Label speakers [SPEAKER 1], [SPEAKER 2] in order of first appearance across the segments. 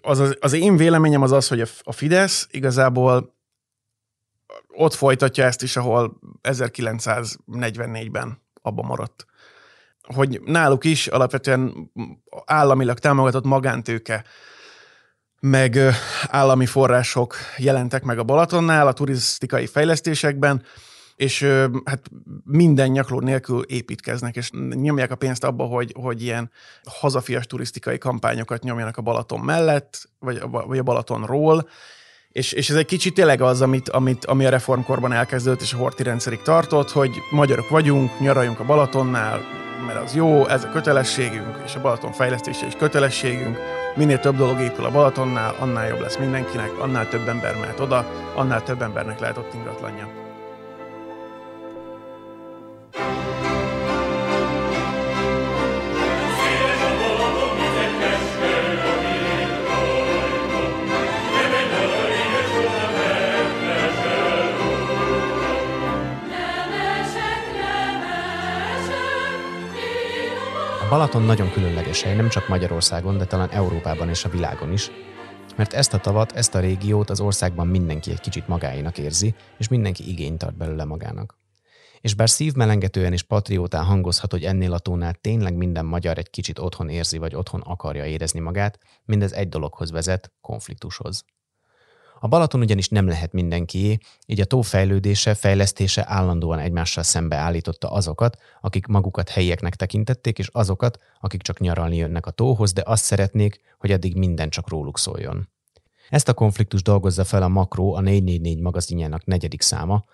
[SPEAKER 1] az, az, az én véleményem az az, hogy a Fidesz igazából ott folytatja ezt is, ahol 1944-ben abban maradt. Hogy náluk is alapvetően államilag támogatott magántőke, meg állami források jelentek meg a Balatonnál, a turisztikai fejlesztésekben, és hát minden nyakló nélkül építkeznek, és nyomják a pénzt abba, hogy, hogy ilyen hazafias turisztikai kampányokat nyomjanak a Balaton mellett, vagy, vagy a Balatonról, és, és ez egy kicsit tényleg az, amit, amit, ami a reformkorban elkezdődött, és a horti rendszerig tartott, hogy magyarok vagyunk, nyaraljunk a Balatonnál, mert az jó, ez a kötelességünk, és a Balaton fejlesztése is kötelességünk. Minél több dolog épül a Balatonnál, annál jobb lesz mindenkinek, annál több ember mehet oda, annál több embernek lehet ott ingatlanja.
[SPEAKER 2] Balaton nagyon különleges hely, nem csak Magyarországon, de talán Európában és a világon is, mert ezt a tavat, ezt a régiót az országban mindenki egy kicsit magáénak érzi, és mindenki igényt tart belőle magának. És bár szívmelengetően és patriótán hangozhat, hogy ennél a tónál tényleg minden magyar egy kicsit otthon érzi, vagy otthon akarja érezni magát, mindez egy dologhoz vezet, konfliktushoz. A Balaton ugyanis nem lehet mindenkié, így a tó fejlődése, fejlesztése állandóan egymással szembe állította azokat, akik magukat helyieknek tekintették, és azokat, akik csak nyaralni jönnek a tóhoz, de azt szeretnék, hogy addig minden csak róluk szóljon. Ezt a konfliktus dolgozza fel a Makro a 444 magazinjának negyedik száma,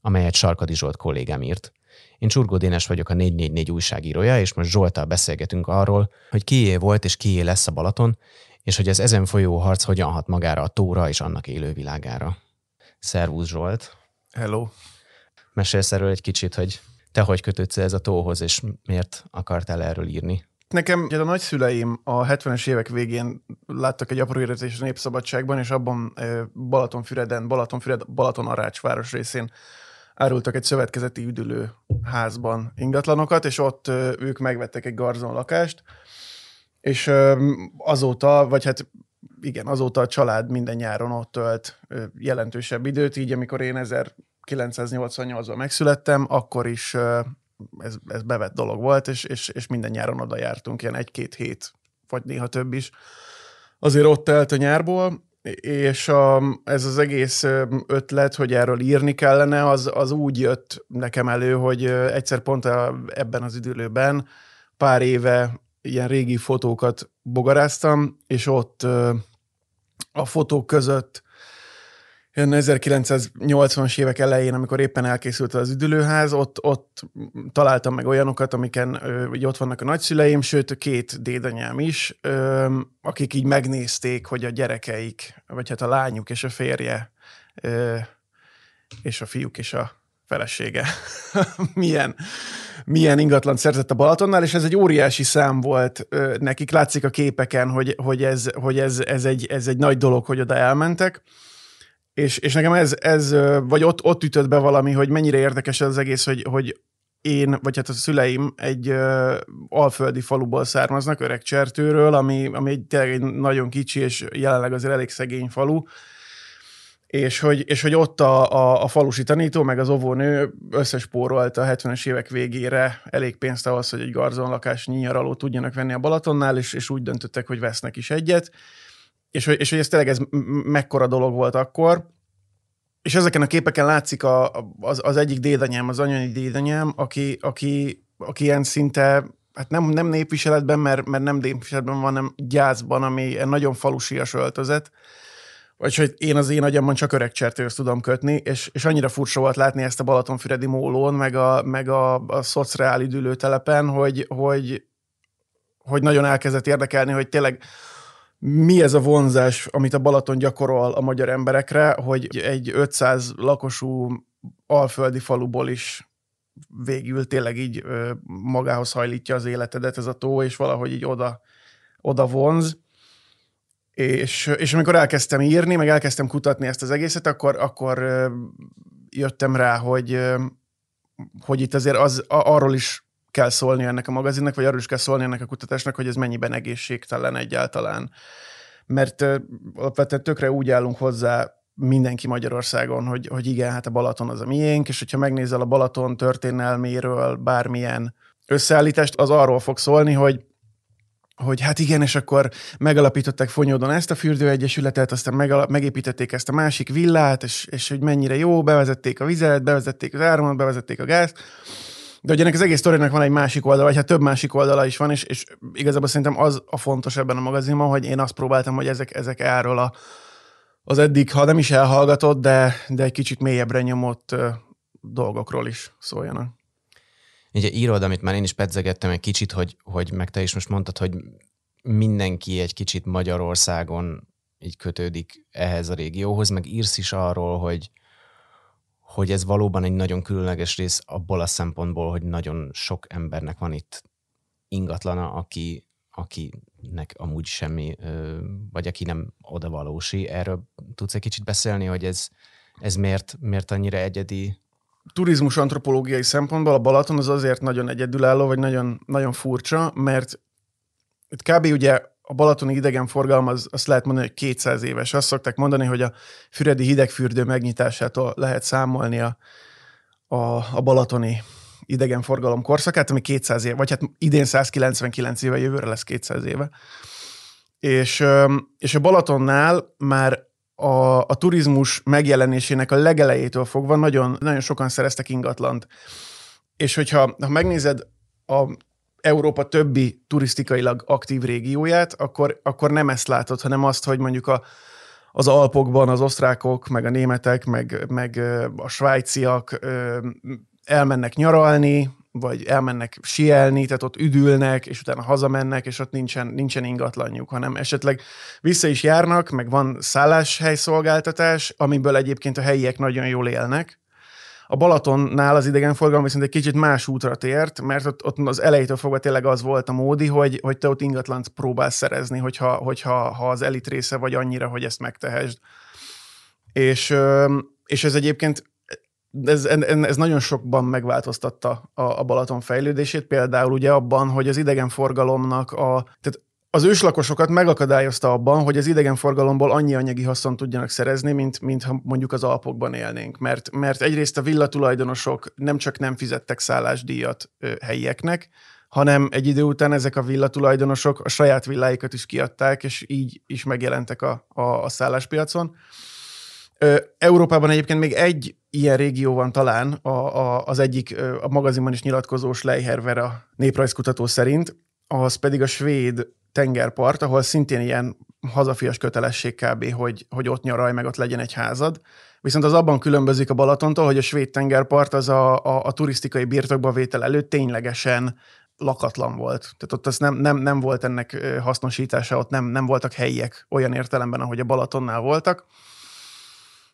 [SPEAKER 2] amelyet Sarkadi Zsolt kollégám írt. Én Csurgó Dénes vagyok a 444 újságírója, és most Zsoltal beszélgetünk arról, hogy kié volt és kié lesz a Balaton, és hogy az ezen folyó harc hogyan hat magára a tóra és annak élővilágára. Szervusz Zsolt!
[SPEAKER 1] Hello!
[SPEAKER 2] Mesélsz erről egy kicsit, hogy te hogy kötődsz ez a tóhoz, és miért akartál erről írni?
[SPEAKER 1] Nekem ugye a nagyszüleim a 70-es évek végén láttak egy apró éretés a Népszabadságban, és abban Balatonfüreden, Balatonfüred, Balaton-Arács város részén árultak egy szövetkezeti üdülő házban ingatlanokat, és ott ők megvettek egy garzon lakást, és azóta, vagy hát igen, azóta a család minden nyáron ott tölt jelentősebb időt, így amikor én 1988-ban megszülettem, akkor is ez, ez bevett dolog volt, és, és, és minden nyáron oda jártunk, ilyen egy-két hét, vagy néha több is. Azért ott telt a nyárból, és a, ez az egész ötlet, hogy erről írni kellene, az, az úgy jött nekem elő, hogy egyszer pont a, ebben az időben pár éve ilyen régi fotókat bogaráztam, és ott a fotók között 1980-as évek elején, amikor éppen elkészült az üdülőház, ott, ott találtam meg olyanokat, amiken hogy ott vannak a nagyszüleim, sőt két dédanyám is, akik így megnézték, hogy a gyerekeik, vagy hát a lányuk és a férje, és a fiúk és a felesége milyen, milyen ingatlan szerzett a Balatonnál, és ez egy óriási szám volt nekik. Látszik a képeken, hogy, hogy, ez, hogy ez, ez, egy, ez egy nagy dolog, hogy oda elmentek. És, és nekem ez, ez vagy ott, ott ütött be valami, hogy mennyire érdekes az egész, hogy, hogy én, vagy hát a szüleim egy uh, alföldi faluból származnak, öreg csertőről, ami, ami egy, tényleg egy nagyon kicsi, és jelenleg azért elég szegény falu, és hogy, és hogy ott a, a, a falusi tanító, meg az óvónő összespórolt a 70-es évek végére elég pénzt ahhoz, hogy egy garzonlakás nyaraló tudjanak venni a Balatonnál, és, és úgy döntöttek, hogy vesznek is egyet. És, hogy, és hogy ez tényleg ez mekkora dolog volt akkor. És ezeken a képeken látszik a, az, az egyik dédanyám, az anyai dédanyám, aki, aki, aki ilyen szinte hát nem, nem népviseletben, mert, mert nem népviseletben van, hanem gyászban, ami nagyon falusias öltözet, vagy hogy én az én agyamban csak öreg csertőhöz tudom kötni, és, és annyira furcsa volt látni ezt a Balatonfüredi mólón, meg a, meg a, a szociális üdülőtelepen, hogy, hogy, hogy nagyon elkezdett érdekelni, hogy tényleg mi ez a vonzás, amit a Balaton gyakorol a magyar emberekre, hogy egy 500 lakosú alföldi faluból is végül tényleg így magához hajlítja az életedet ez a tó, és valahogy így oda, oda vonz. És, és amikor elkezdtem írni, meg elkezdtem kutatni ezt az egészet, akkor, akkor jöttem rá, hogy, hogy itt azért az, arról is kell szólni ennek a magazinnak, vagy arról is kell szólni ennek a kutatásnak, hogy ez mennyiben egészségtelen egyáltalán. mert alapvetően tökre úgy állunk hozzá mindenki Magyarországon, hogy, hogy igen, hát a Balaton az a miénk, és hogyha megnézel a Balaton történelméről bármilyen összeállítást, az arról fog szólni, hogy hogy hát igen, és akkor megalapították Fonyódon ezt a fürdőegyesületet, aztán megalap, megépítették ezt a másik villát, és, és hogy mennyire jó, bevezették a vizet, bevezették az áramot, bevezették a gázt. De hogy ennek az egész sztorinak van egy másik oldala, vagy hát több másik oldala is van, és, és igazából szerintem az a fontos ebben a magazinban, hogy én azt próbáltam, hogy ezek, ezek erről a, az eddig, ha nem is elhallgatott, de, de egy kicsit mélyebbre nyomott uh, dolgokról is szóljanak.
[SPEAKER 2] Ugye írod, amit már én is pedzegettem egy kicsit, hogy, hogy meg te is most mondtad, hogy mindenki egy kicsit Magyarországon így kötődik ehhez a régióhoz, meg írsz is arról, hogy, hogy ez valóban egy nagyon különleges rész abból a szempontból, hogy nagyon sok embernek van itt ingatlana, aki, akinek amúgy semmi, vagy aki nem oda valósi. Erről tudsz egy kicsit beszélni, hogy ez, ez miért, miért annyira egyedi
[SPEAKER 1] turizmus antropológiai szempontból a Balaton az azért nagyon egyedülálló, vagy nagyon, nagyon furcsa, mert itt kb. ugye a balatoni idegenforgalom az, azt lehet mondani, hogy 200 éves. Azt szokták mondani, hogy a füredi hidegfürdő megnyitásától lehet számolni a, a, a balatoni idegenforgalom korszakát, ami 200 éve, vagy hát idén 199 éve, jövőre lesz 200 éve. És, és a Balatonnál már a, a turizmus megjelenésének a legelejétől fogva nagyon, nagyon sokan szereztek ingatlant. És hogyha ha megnézed a Európa többi turisztikailag aktív régióját, akkor, akkor nem ezt látod, hanem azt, hogy mondjuk a, az Alpokban az osztrákok, meg a németek, meg, meg a svájciak elmennek nyaralni, vagy elmennek sielni, tehát ott üdülnek, és utána hazamennek, és ott nincsen, nincsen ingatlanjuk, hanem esetleg vissza is járnak, meg van szálláshelyszolgáltatás, amiből egyébként a helyiek nagyon jól élnek. A Balatonnál az idegenforgalom viszont egy kicsit más útra tért, mert ott, ott az elejétől fogva tényleg az volt a módi, hogy, hogy te ott ingatlant próbálsz szerezni, hogyha, hogyha ha az elit része vagy annyira, hogy ezt megtehesd. És, és ez egyébként ez, ez nagyon sokban megváltoztatta a, Balaton fejlődését, például ugye abban, hogy az idegenforgalomnak a, tehát az őslakosokat megakadályozta abban, hogy az idegenforgalomból annyi anyagi haszon tudjanak szerezni, mint, mint ha mondjuk az Alpokban élnénk. Mert, mert egyrészt a villatulajdonosok nem csak nem fizettek szállásdíjat ö, helyieknek, hanem egy idő után ezek a villatulajdonosok a saját villáikat is kiadták, és így is megjelentek a, a, a szálláspiacon. Európában egyébként még egy ilyen régió van talán, a, a, az egyik a magazinban is nyilatkozó Schleicher a néprajzkutató szerint, az pedig a svéd tengerpart, ahol szintén ilyen hazafias kötelesség kb., hogy, hogy ott nyaralj, meg ott legyen egy házad. Viszont az abban különbözik a Balatontól, hogy a svéd tengerpart az a, a, a turisztikai birtokba vétel előtt ténylegesen lakatlan volt. Tehát ott az nem, nem, nem volt ennek hasznosítása, ott nem, nem voltak helyiek olyan értelemben, ahogy a Balatonnál voltak.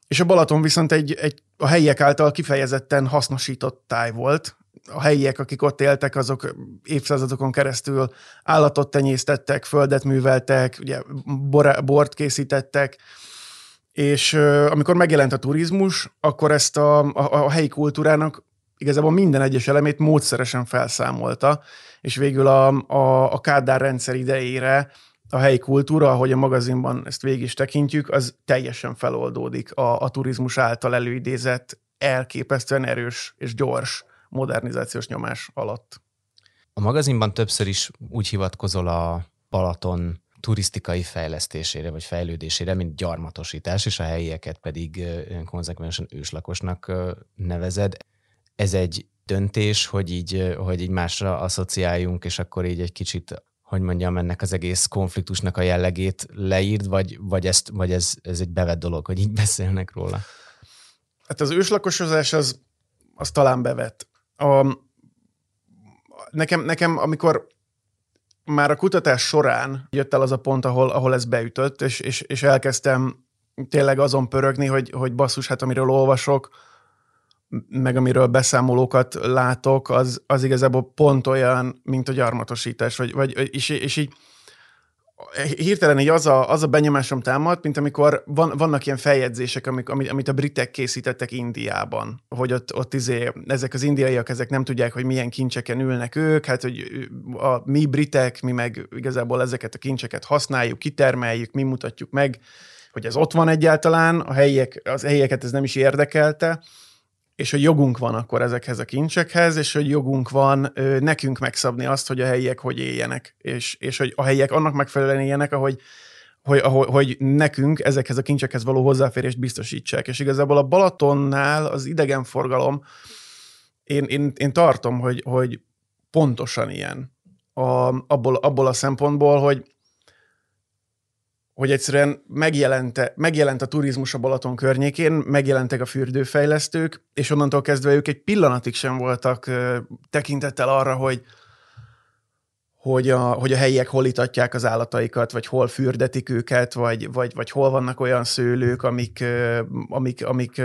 [SPEAKER 1] És a Balaton viszont egy, egy a helyiek által kifejezetten hasznosított táj volt. A helyiek, akik ott éltek, azok évszázadokon keresztül állatot tenyésztettek, földet műveltek, ugye bor, bort készítettek, és amikor megjelent a turizmus, akkor ezt a, a, a helyi kultúrának igazából minden egyes elemét módszeresen felszámolta, és végül a, a, a Kádár rendszer idejére a helyi kultúra, ahogy a magazinban ezt végig is tekintjük, az teljesen feloldódik a, a turizmus által előidézett elképesztően erős és gyors modernizációs nyomás alatt.
[SPEAKER 2] A magazinban többször is úgy hivatkozol a Balaton turisztikai fejlesztésére vagy fejlődésére, mint gyarmatosítás, és a helyieket pedig konzekvensen őslakosnak nevezed. Ez egy döntés, hogy így, hogy így másra asszociáljunk, és akkor így egy kicsit hogy mondjam, ennek az egész konfliktusnak a jellegét leírd, vagy, vagy, ezt, vagy ez, ez egy bevett dolog, hogy így beszélnek róla?
[SPEAKER 1] Hát az őslakosozás az, az talán bevett. A, nekem, nekem, amikor már a kutatás során jött el az a pont, ahol, ahol ez beütött, és, és, és elkezdtem tényleg azon pörögni, hogy, hogy basszus, hát amiről olvasok, meg amiről beszámolókat látok, az, az igazából pont olyan, mint a gyarmatosítás, vagy, vagy és, és így hirtelen így az a, az a benyomásom támad, mint amikor van, vannak ilyen feljegyzések, amik, amit, amit a britek készítettek Indiában, hogy ott, ott izé, ezek az indiaiak, ezek nem tudják, hogy milyen kincseken ülnek ők, hát hogy a, mi britek, mi meg igazából ezeket a kincseket használjuk, kitermeljük, mi mutatjuk meg, hogy ez ott van egyáltalán, a helyiek, az helyieket ez nem is érdekelte, és hogy jogunk van akkor ezekhez a kincsekhez, és hogy jogunk van ö, nekünk megszabni azt, hogy a helyiek hogy éljenek, és, és hogy a helyiek annak megfelelően éljenek, ahogy, hogy, ahogy, hogy nekünk ezekhez a kincsekhez való hozzáférést biztosítsák. És igazából a Balatonnál az idegenforgalom, én, én, én tartom, hogy, hogy pontosan ilyen. A, abból, abból a szempontból, hogy hogy egyszerűen megjelente, megjelent a turizmus a Balaton környékén, megjelentek a fürdőfejlesztők, és onnantól kezdve ők egy pillanatig sem voltak tekintettel arra, hogy, hogy a, hogy a helyiek hol itatják az állataikat, vagy hol fürdetik őket, vagy, vagy, vagy hol vannak olyan szőlők, amik, amik, amik,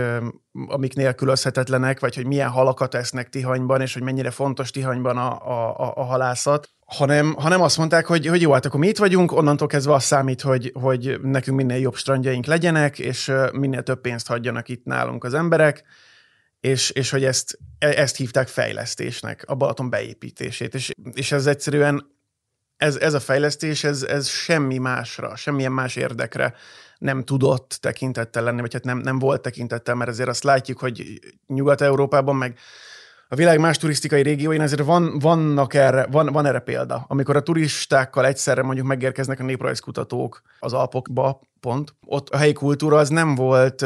[SPEAKER 1] amik nélkülözhetetlenek, vagy hogy milyen halakat esznek Tihanyban, és hogy mennyire fontos Tihanyban a, a, a halászat hanem, hanem azt mondták, hogy, hogy jó, hát akkor mi itt vagyunk, onnantól kezdve az számít, hogy, hogy nekünk minél jobb strandjaink legyenek, és minél több pénzt hagyjanak itt nálunk az emberek, és, és hogy ezt, e, ezt hívták fejlesztésnek, a Balaton beépítését, és, és ez egyszerűen, ez, ez a fejlesztés, ez, ez semmi másra, semmilyen más érdekre nem tudott tekintettel lenni, vagy hát nem, nem volt tekintettel, mert azért azt látjuk, hogy Nyugat-Európában, meg a világ más turisztikai régióin azért van, vannak erre, van, van erre példa. Amikor a turistákkal egyszerre mondjuk megérkeznek a néprajzkutatók az Alpokba, pont, ott a helyi kultúra az nem volt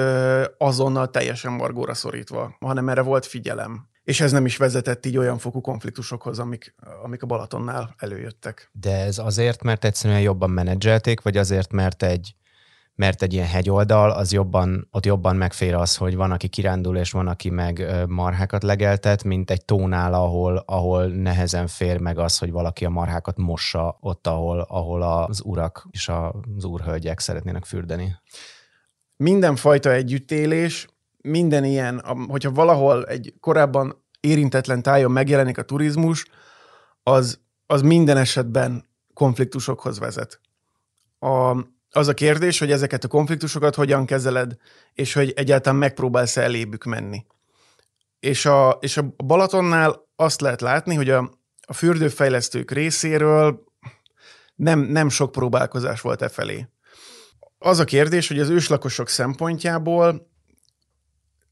[SPEAKER 1] azonnal teljesen margóra szorítva, hanem erre volt figyelem. És ez nem is vezetett így olyan fokú konfliktusokhoz, amik, amik a Balatonnál előjöttek.
[SPEAKER 2] De ez azért, mert egyszerűen jobban menedzselték, vagy azért, mert egy mert egy ilyen hegyoldal, az jobban, ott jobban megfér az, hogy van, aki kirándul, és van, aki meg marhákat legeltet, mint egy tónál, ahol, ahol nehezen fér meg az, hogy valaki a marhákat mossa ott, ahol, ahol az urak és az úrhölgyek szeretnének fürdeni.
[SPEAKER 1] Mindenfajta együttélés, minden ilyen, hogyha valahol egy korábban érintetlen tájon megjelenik a turizmus, az, az minden esetben konfliktusokhoz vezet. A, az a kérdés, hogy ezeket a konfliktusokat hogyan kezeled, és hogy egyáltalán megpróbálsz elébük menni. És a, és a Balatonnál azt lehet látni, hogy a, a fürdőfejlesztők részéről nem, nem sok próbálkozás volt e felé. Az a kérdés, hogy az őslakosok szempontjából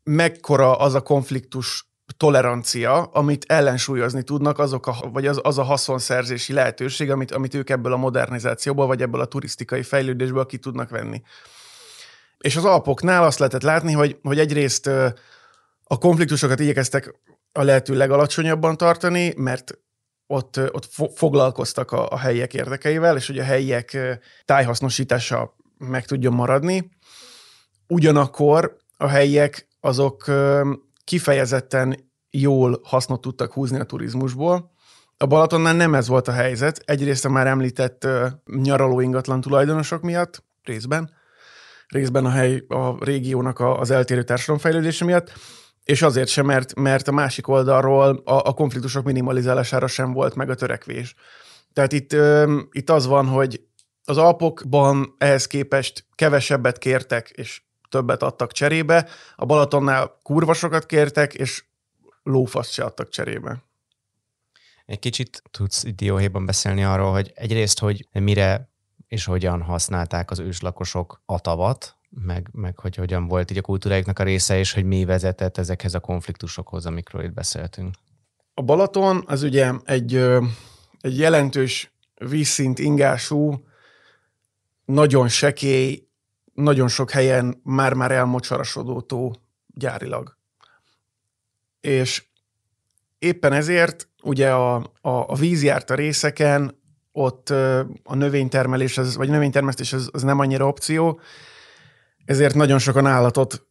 [SPEAKER 1] mekkora az a konfliktus tolerancia, amit ellensúlyozni tudnak azok a, vagy az, az a haszonszerzési lehetőség, amit, amit ők ebből a modernizációból, vagy ebből a turisztikai fejlődésből ki tudnak venni. És az Alpoknál azt lehetett látni, hogy, hogy egyrészt a konfliktusokat igyekeztek a lehető legalacsonyabban tartani, mert ott, ott foglalkoztak a, a helyiek érdekeivel, és hogy a helyiek tájhasznosítása meg tudjon maradni. Ugyanakkor a helyiek azok kifejezetten jól hasznot tudtak húzni a turizmusból. A Balatonnál nem ez volt a helyzet. Egyrészt a már említett uh, nyaraló ingatlan tulajdonosok miatt, részben, részben a hely, a régiónak a, az eltérő társadalomfejlődése miatt, és azért sem, mert, mert a másik oldalról a, a konfliktusok minimalizálására sem volt meg a törekvés. Tehát itt, itt az van, hogy az Alpokban ehhez képest kevesebbet kértek, és többet adtak cserébe, a Balatonnál kurva sokat kértek, és lófaszt se adtak cserébe.
[SPEAKER 2] Egy kicsit tudsz dióhéjban beszélni arról, hogy egyrészt, hogy mire és hogyan használták az őslakosok a tavat, meg, meg hogy hogyan volt így a kultúráiknak a része, és hogy mi vezetett ezekhez a konfliktusokhoz, amikről itt beszéltünk.
[SPEAKER 1] A Balaton az ugye egy, egy jelentős vízszint ingású, nagyon sekély, nagyon sok helyen már-már elmocsarasodó tó gyárilag. És éppen ezért ugye a, a, a vízjárta részeken ott a növénytermelés, az, vagy növénytermesztés az, az nem annyira opció, ezért nagyon sokan állatot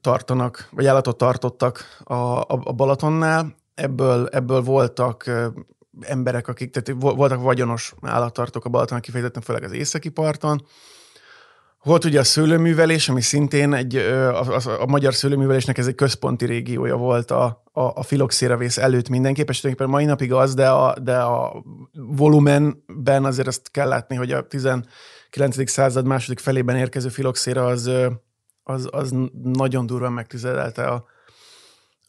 [SPEAKER 1] tartanak, vagy állatot tartottak a, a, a Balatonnál. Ebből, ebből voltak emberek, akik, tehát voltak vagyonos állattartók a Balatonon, kifejezetten főleg az északi parton, Volt ugye a szőlőművelés, ami szintén egy, a, a, a magyar szőlőművelésnek ez egy központi régiója volt a, a, a filoxéravész előtt mindenképp, és tulajdonképpen mai napig az, de a, de a volumenben azért azt kell látni, hogy a 19. század második felében érkező filoxéra az, az, az nagyon durván megtüzedelte a,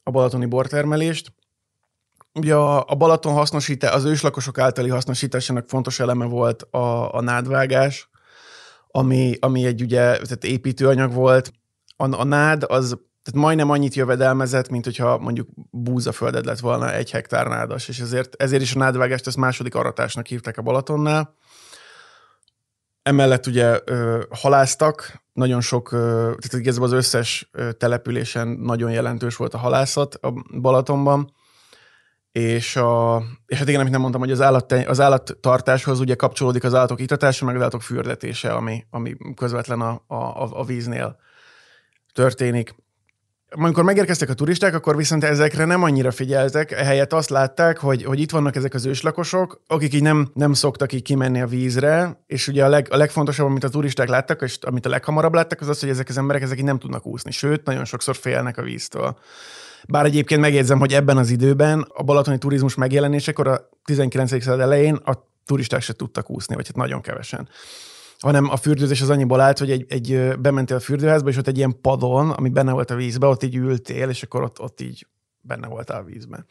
[SPEAKER 1] a balatoni bortermelést. Ugye a, a Balaton hasznosítás, az őslakosok általi hasznosításának fontos eleme volt a, a nádvágás, ami, ami egy ugye tehát építőanyag volt. A, a nád az tehát majdnem annyit jövedelmezett, mint hogyha mondjuk búzafölded lett volna egy hektár nádas, és ezért, ezért is a nádvágást ezt második aratásnak hívták a Balatonnál. Emellett ugye ö, haláztak, nagyon sok, ö, tehát igazából az összes településen nagyon jelentős volt a halászat a Balatonban, és, a, és hát igen, amit nem mondtam, hogy az, állat, az állattartáshoz ugye kapcsolódik az állatok itatása, meg az állatok fürdetése, ami, ami közvetlen a, a, a víznél történik. Amikor megérkeztek a turisták, akkor viszont ezekre nem annyira figyeltek, ehelyett azt látták, hogy, hogy itt vannak ezek az őslakosok, akik így nem, nem szoktak így kimenni a vízre, és ugye a, leg, a legfontosabb, amit a turisták láttak, és amit a leghamarabb láttak, az az, hogy ezek az emberek ezek így nem tudnak úszni, sőt, nagyon sokszor félnek a víztől. Bár egyébként megjegyzem, hogy ebben az időben a balatoni turizmus megjelenésekor a 19. század elején a turisták se tudtak úszni, vagy hát nagyon kevesen hanem a fürdőzés az annyiból állt, hogy egy, egy bementél a fürdőházba, és ott egy ilyen padon, ami benne volt a vízbe, ott így ültél, és akkor ott, ott így benne voltál a vízben.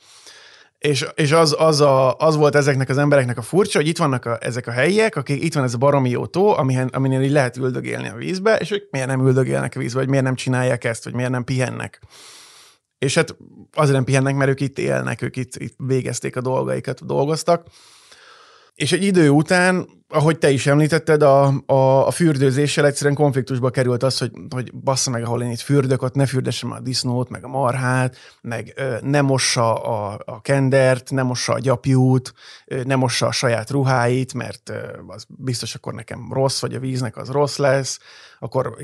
[SPEAKER 1] És, és az, az, a, az volt ezeknek az embereknek a furcsa, hogy itt vannak a, ezek a helyiek, akik itt van ez a baromi jó tó, amihen, aminél így lehet üldögélni a vízbe, és ők miért nem üldögélnek a vízbe, vagy miért nem csinálják ezt, vagy miért nem pihennek. És hát azért nem pihennek, mert ők itt élnek, ők itt, itt végezték a dolgaikat, dolgoztak. És egy idő után, ahogy te is említetted, a, a, a fürdőzéssel egyszerűen konfliktusba került az, hogy, hogy bassza meg, ahol én itt fürdök, ott ne fürdessem a disznót, meg a marhát, meg ö, ne mossa a, a kendert, ne mossa a gyapjút, ö, ne mossa a saját ruháit, mert ö, az biztos akkor nekem rossz, vagy a víznek az rossz lesz, akkor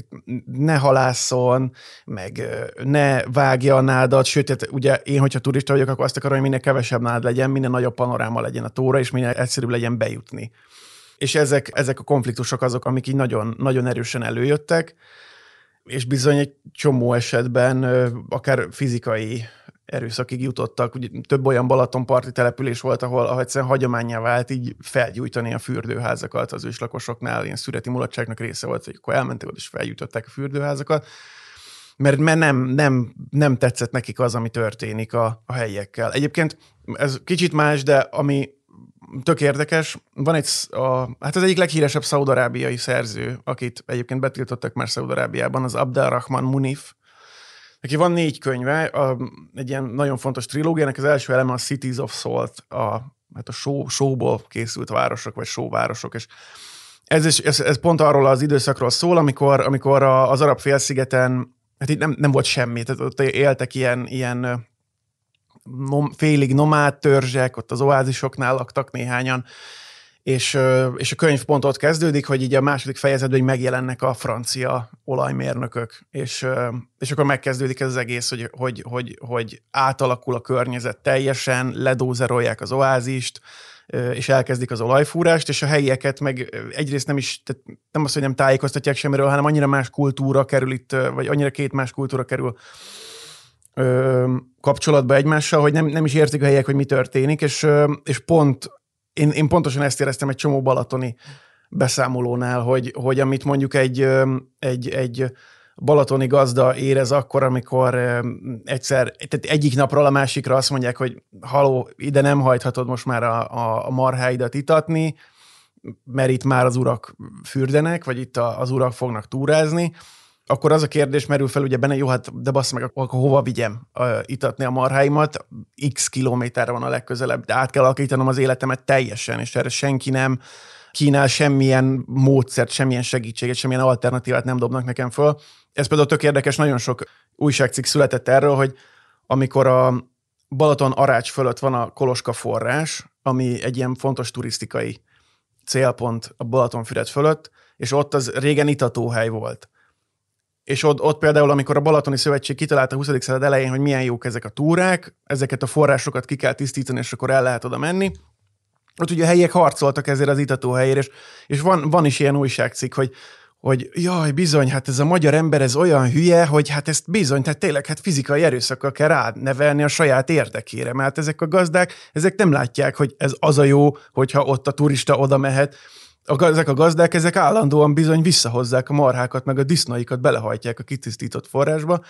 [SPEAKER 1] ne halászon, meg ne vágja a nádat, sőt, hát ugye én, hogyha turista vagyok, akkor azt akarom, hogy minél kevesebb nád legyen, minél nagyobb panoráma legyen a tóra, és minél egyszerűbb legyen bejutni. És ezek, ezek a konfliktusok azok, amik így nagyon, nagyon erősen előjöttek, és bizony egy csomó esetben akár fizikai erőszakig jutottak. Ugye több olyan Balatonparti település volt, ahol, ahol egyszerűen hagyományá vált így felgyújtani a fürdőházakat az őslakosoknál, ilyen szüreti mulatságnak része volt, hogy akkor elmentek ott és felgyújtották a fürdőházakat, mert, mert nem, nem, nem tetszett nekik az, ami történik a, a helyiekkel. Egyébként ez kicsit más, de ami tök érdekes, van egy, a, hát az egyik leghíresebb szaudarábiai szerző, akit egyébként betiltottak már Szaudarábiában, az Abdel Rahman Munif, Neki van négy könyve, a, egy ilyen nagyon fontos trilógiának, az első eleme a Cities of Salt, a, hát a só, sóból készült városok, vagy sóvárosok, és ez, is, ez, ez pont arról az időszakról szól, amikor, amikor a, az arab félszigeten, hát itt nem, nem volt semmi, tehát ott éltek ilyen, ilyen nom, félig nomád törzsek, ott az oázisoknál laktak néhányan, és, és a könyv pont ott kezdődik, hogy így a második fejezetben megjelennek a francia olajmérnökök, és, és akkor megkezdődik ez az egész, hogy, hogy, hogy, hogy átalakul a környezet teljesen, ledózerolják az oázist, és elkezdik az olajfúrást, és a helyieket meg egyrészt nem is, tehát nem azt, hogy nem tájékoztatják semmiről, hanem annyira más kultúra kerül itt, vagy annyira két más kultúra kerül ö, kapcsolatba egymással, hogy nem, nem is értik a helyiek, hogy mi történik, és, ö, és pont én, én pontosan ezt éreztem egy csomó balatoni beszámolónál, hogy, hogy amit mondjuk egy, egy, egy balatoni gazda érez akkor, amikor egyszer, tehát egyik napról a másikra azt mondják, hogy haló, ide nem hajthatod most már a, a, a marháidat itatni, mert itt már az urak fürdenek, vagy itt a, az urak fognak túrázni, akkor az a kérdés merül fel ugye benne, jó, hát de bassz meg, akkor hova vigyem uh, itatni a marháimat? X kilométerre van a legközelebb, de át kell alakítanom az életemet teljesen, és erre senki nem kínál semmilyen módszert, semmilyen segítséget, semmilyen alternatívát nem dobnak nekem föl. Ez például tök érdekes, nagyon sok újságcikk született erről, hogy amikor a Balaton Arács fölött van a Koloska forrás, ami egy ilyen fontos turisztikai célpont a Balatonfüred fölött, és ott az régen itatóhely volt és ott, ott például, amikor a Balatoni Szövetség kitalálta a 20. század elején, hogy milyen jók ezek a túrák, ezeket a forrásokat ki kell tisztítani, és akkor el lehet oda menni, ott ugye a helyiek harcoltak ezért az itatóhelyért, és, és van, van is ilyen újságcikk, hogy, hogy jaj, bizony, hát ez a magyar ember, ez olyan hülye, hogy hát ezt bizony, tehát tényleg, hát fizikai erőszakkal kell rád nevelni a saját érdekére, mert ezek a gazdák, ezek nem látják, hogy ez az a jó, hogyha ott a turista oda mehet, a, ezek a gazdák, ezek állandóan bizony visszahozzák a marhákat, meg a disznaikat belehajtják a kitisztított forrásba,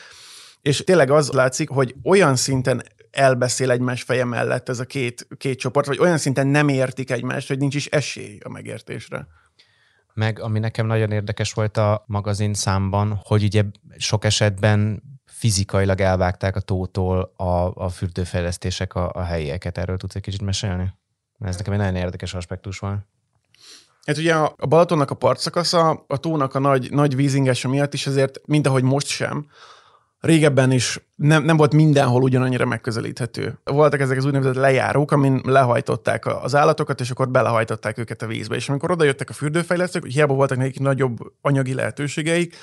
[SPEAKER 1] és tényleg az látszik, hogy olyan szinten elbeszél egymás feje mellett ez a két, két csoport, vagy olyan szinten nem értik egymást, hogy nincs is esély a megértésre.
[SPEAKER 2] Meg ami nekem nagyon érdekes volt a magazin számban, hogy ugye sok esetben fizikailag elvágták a tótól a, a fürdőfejlesztések a, a helyieket. Erről tudsz egy kicsit mesélni? Ez nekem egy nagyon érdekes aspektus van.
[SPEAKER 1] Hát ugye a Balatonnak a partszakasza, a tónak a nagy, nagy vízingása miatt is azért, mint ahogy most sem, régebben is nem, nem volt mindenhol ugyanannyira megközelíthető. Voltak ezek az úgynevezett lejárók, amin lehajtották az állatokat, és akkor belehajtották őket a vízbe. És amikor oda jöttek a fürdőfejlesztők, hiába voltak nekik nagyobb anyagi lehetőségeik,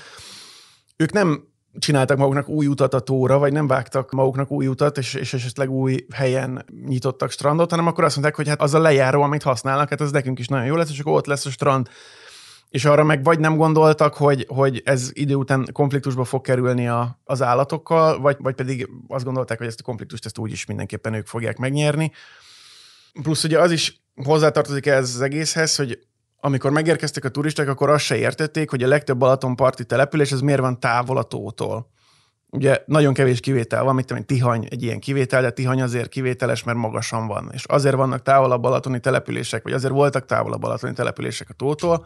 [SPEAKER 1] ők nem csináltak maguknak új utat a tóra, vagy nem vágtak maguknak új utat, és, és esetleg új helyen nyitottak strandot, hanem akkor azt mondták, hogy hát az a lejáró, amit használnak, hát az nekünk is nagyon jó lesz, és akkor ott lesz a strand. És arra meg vagy nem gondoltak, hogy, hogy ez idő után konfliktusba fog kerülni a, az állatokkal, vagy, vagy pedig azt gondolták, hogy ezt a konfliktust ezt úgyis mindenképpen ők fogják megnyerni. Plusz ugye az is hozzátartozik ez az egészhez, hogy amikor megérkeztek a turisták, akkor azt se értették, hogy a legtöbb Balatonparti település az miért van távol a tótól. Ugye nagyon kevés kivétel van, mint Tihany egy ilyen kivétel, de Tihany azért kivételes, mert magasan van. És azért vannak távol a balatoni települések, vagy azért voltak távol a balatoni települések a tótól,